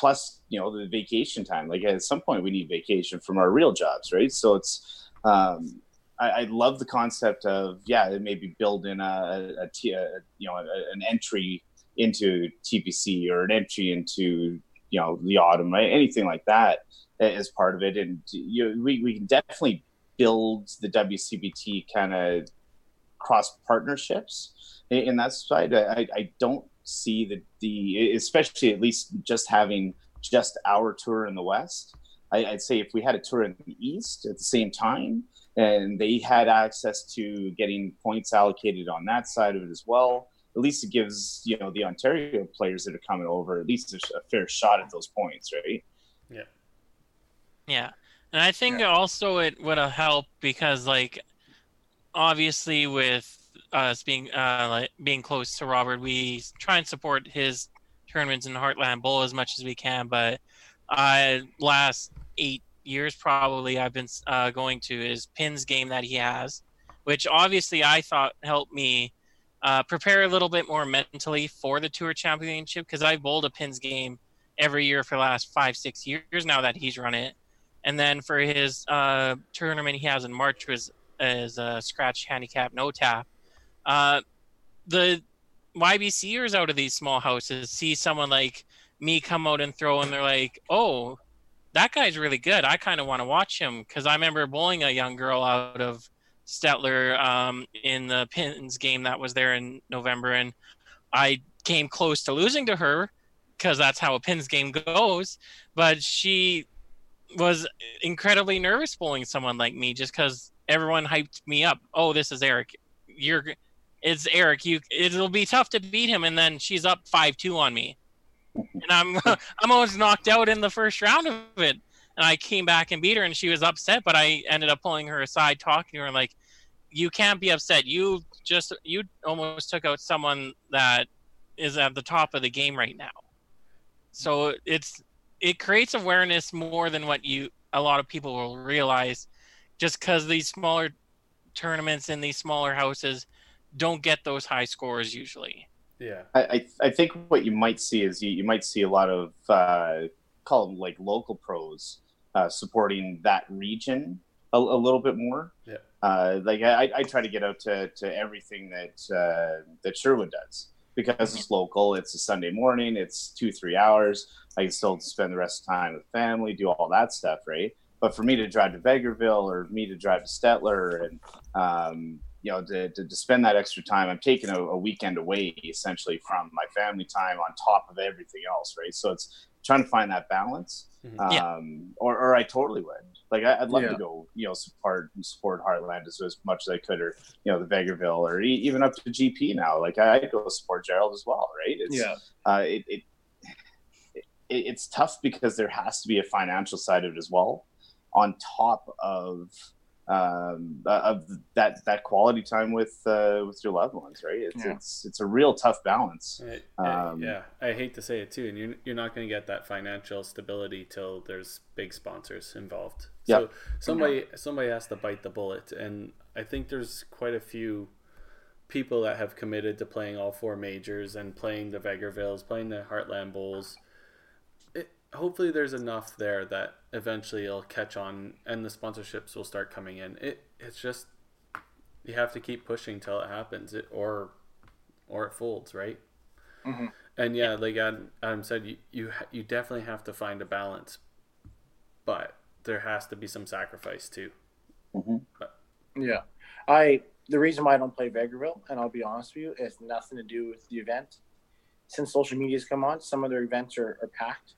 plus, you know, the vacation time. Like at some point, we need vacation from our real jobs, right? So it's um, I, I love the concept of yeah, maybe build in a, you know a, an entry into TPC or an entry into you know the autumn, right? Anything like that as part of it, and you we we can definitely build the WCBT kind of cross partnerships in that side. I, I don't see the the especially at least just having just our tour in the West. I, I'd say if we had a tour in the East at the same time, and they had access to getting points allocated on that side of it as well. At least it gives you know the Ontario players that are coming over at least a, a fair shot at those points, right? Yeah. Yeah, and I think also it would have helped because like obviously with us being uh like being close to Robert, we try and support his tournaments in Heartland Bowl as much as we can, but last 8 years probably I've been uh going to his pins game that he has, which obviously I thought helped me uh, prepare a little bit more mentally for the tour championship because I've bowled a pins game every year for the last five, six years now that he's run it and then for his uh, tournament he has in March was is a scratch handicap no tap. Uh, the YBCers out of these small houses see someone like me come out and throw, and they're like, "Oh, that guy's really good. I kind of want to watch him." Because I remember bowling a young girl out of Stettler um, in the pins game that was there in November, and I came close to losing to her because that's how a pins game goes. But she was incredibly nervous bowling someone like me just because everyone hyped me up. Oh, this is Eric. You're it's Eric. You it'll be tough to beat him, and then she's up five two on me, and I'm I'm almost knocked out in the first round of it. And I came back and beat her, and she was upset, but I ended up pulling her aside, talking to her like, "You can't be upset. You just you almost took out someone that is at the top of the game right now." So it's it creates awareness more than what you a lot of people will realize, just because these smaller tournaments in these smaller houses don't get those high scores usually. Yeah. I, I, I think what you might see is you, you might see a lot of uh, call them like local pros uh, supporting that region a, a little bit more. Yeah. Uh, like I, I try to get out to, to everything that uh, that Sherwood does because it's local. It's a Sunday morning. It's two three hours. I can still spend the rest of the time with family, do all that stuff, right? But for me to drive to Vegreville or me to drive to Stettler and um, you know to, to, to, spend that extra time, I'm taking a, a, weekend away essentially from my family time on top of everything else, right? So it's trying to find that balance. Mm-hmm. Um, yeah. or, or I totally would. Like I, would love yeah. to go, you know, support support Heartland as, as much as I could, or you know, the Vegreville, or e- even up to GP now. Like I, would go support Gerald as well, right? It's, yeah. Uh, it, it, it, it's tough because there has to be a financial side of it as well, on top of um, uh, of that that quality time with uh, with your loved ones, right? It's yeah. it's it's a real tough balance. It, um, yeah, I hate to say it too, and you're you're not going to get that financial stability till there's big sponsors involved. So yep. somebody somebody has to bite the bullet, and I think there's quite a few people that have committed to playing all four majors and playing the Vegrevilles, playing the Heartland Bowls hopefully there's enough there that eventually it'll catch on and the sponsorships will start coming in. It it's just you have to keep pushing till it happens, it, or or it folds, right? Mm-hmm. And yeah, like Adam, Adam said, you you you definitely have to find a balance, but there has to be some sacrifice too. Mm-hmm. But, yeah, I the reason why I don't play Vegreville, and I'll be honest with you, is nothing to do with the event. Since social media's come on, some of their events are, are packed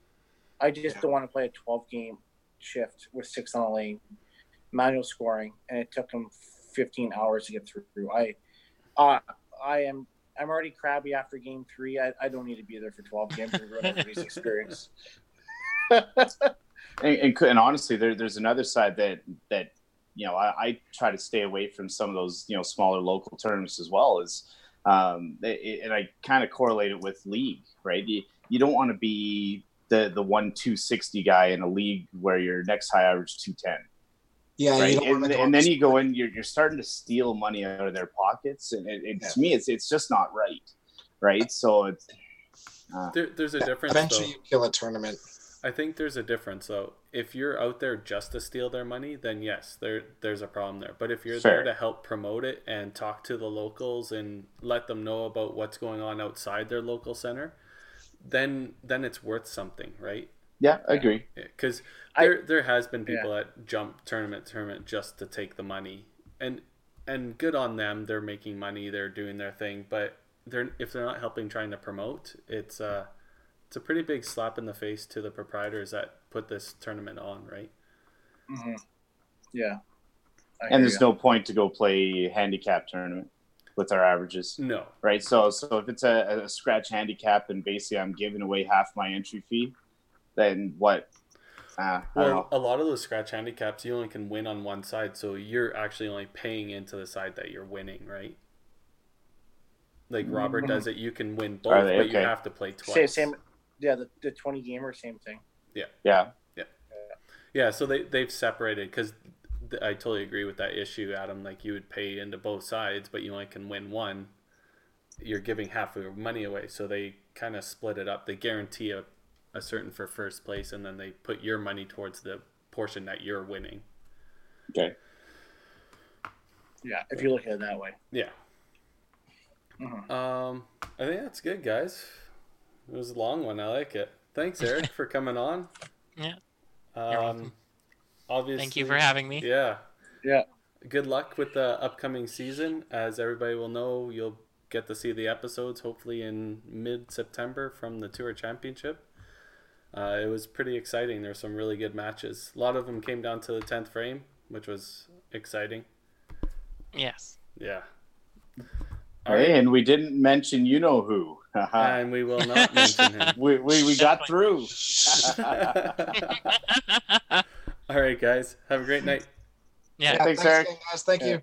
I just don't want to play a 12 game shift with six on a lane, manual scoring, and it took them 15 hours to get through. I, uh, I am. I'm already crabby after game three. I, I don't need to be there for 12 games and ruin everybody's experience. and, and, and, honestly, there, there's another side that that you know I, I, try to stay away from some of those you know smaller local tournaments as well as um, it, and I kind of correlate it with league, right? You, you don't want to be the the one two sixty guy in a league where your next high average two ten. Yeah, right? and, and then you go in, you're, you're starting to steal money out of their pockets, and it, it, yeah. to me, it's it's just not right, right? So it's uh, there, there's a difference. Eventually, though. you kill a tournament. I think there's a difference though. If you're out there just to steal their money, then yes, there there's a problem there. But if you're Fair. there to help promote it and talk to the locals and let them know about what's going on outside their local center, then then it's worth something, right? Yeah, I agree. Because there there has been people yeah. that jump tournament tournament just to take the money, and and good on them. They're making money. They're doing their thing. But they're if they're not helping trying to promote, it's uh it's a pretty big slap in the face to the proprietors that put this tournament on, right? Mm-hmm. Yeah. I and there's you. no point to go play handicap tournament with our averages. No. Right. So so if it's a, a scratch handicap and basically I'm giving away half my entry fee, then what? Uh, well, a lot of those scratch handicaps, you only can win on one side, so you're actually only paying into the side that you're winning, right? Like Robert mm-hmm. does it, you can win both, but okay. you have to play twice. Same, same yeah, the, the twenty gamer, same thing. Yeah. Yeah. Yeah. Yeah. So they they've separated because I totally agree with that issue, Adam. Like you would pay into both sides, but you only can win one. You're giving half of your money away, so they kind of split it up. They guarantee a, a certain for first place, and then they put your money towards the portion that you're winning. Okay. Yeah, if you look at it that way. Yeah. Mm-hmm. Um, I think that's good, guys. It was a long one. I like it. Thanks, Eric, for coming on. Yeah. Um, obviously. Thank you for having me. Yeah. Yeah. Good luck with the upcoming season. As everybody will know, you'll get to see the episodes hopefully in mid September from the Tour Championship. uh, it was pretty exciting. There were some really good matches. A lot of them came down to the tenth frame, which was exciting. Yes. Yeah. All right. Hey, and we didn't mention you know who. and we will not mention him. we, we, we got through. All right, guys. Have a great night. yeah. Thanks, Eric. guys. Thank Yeah. you.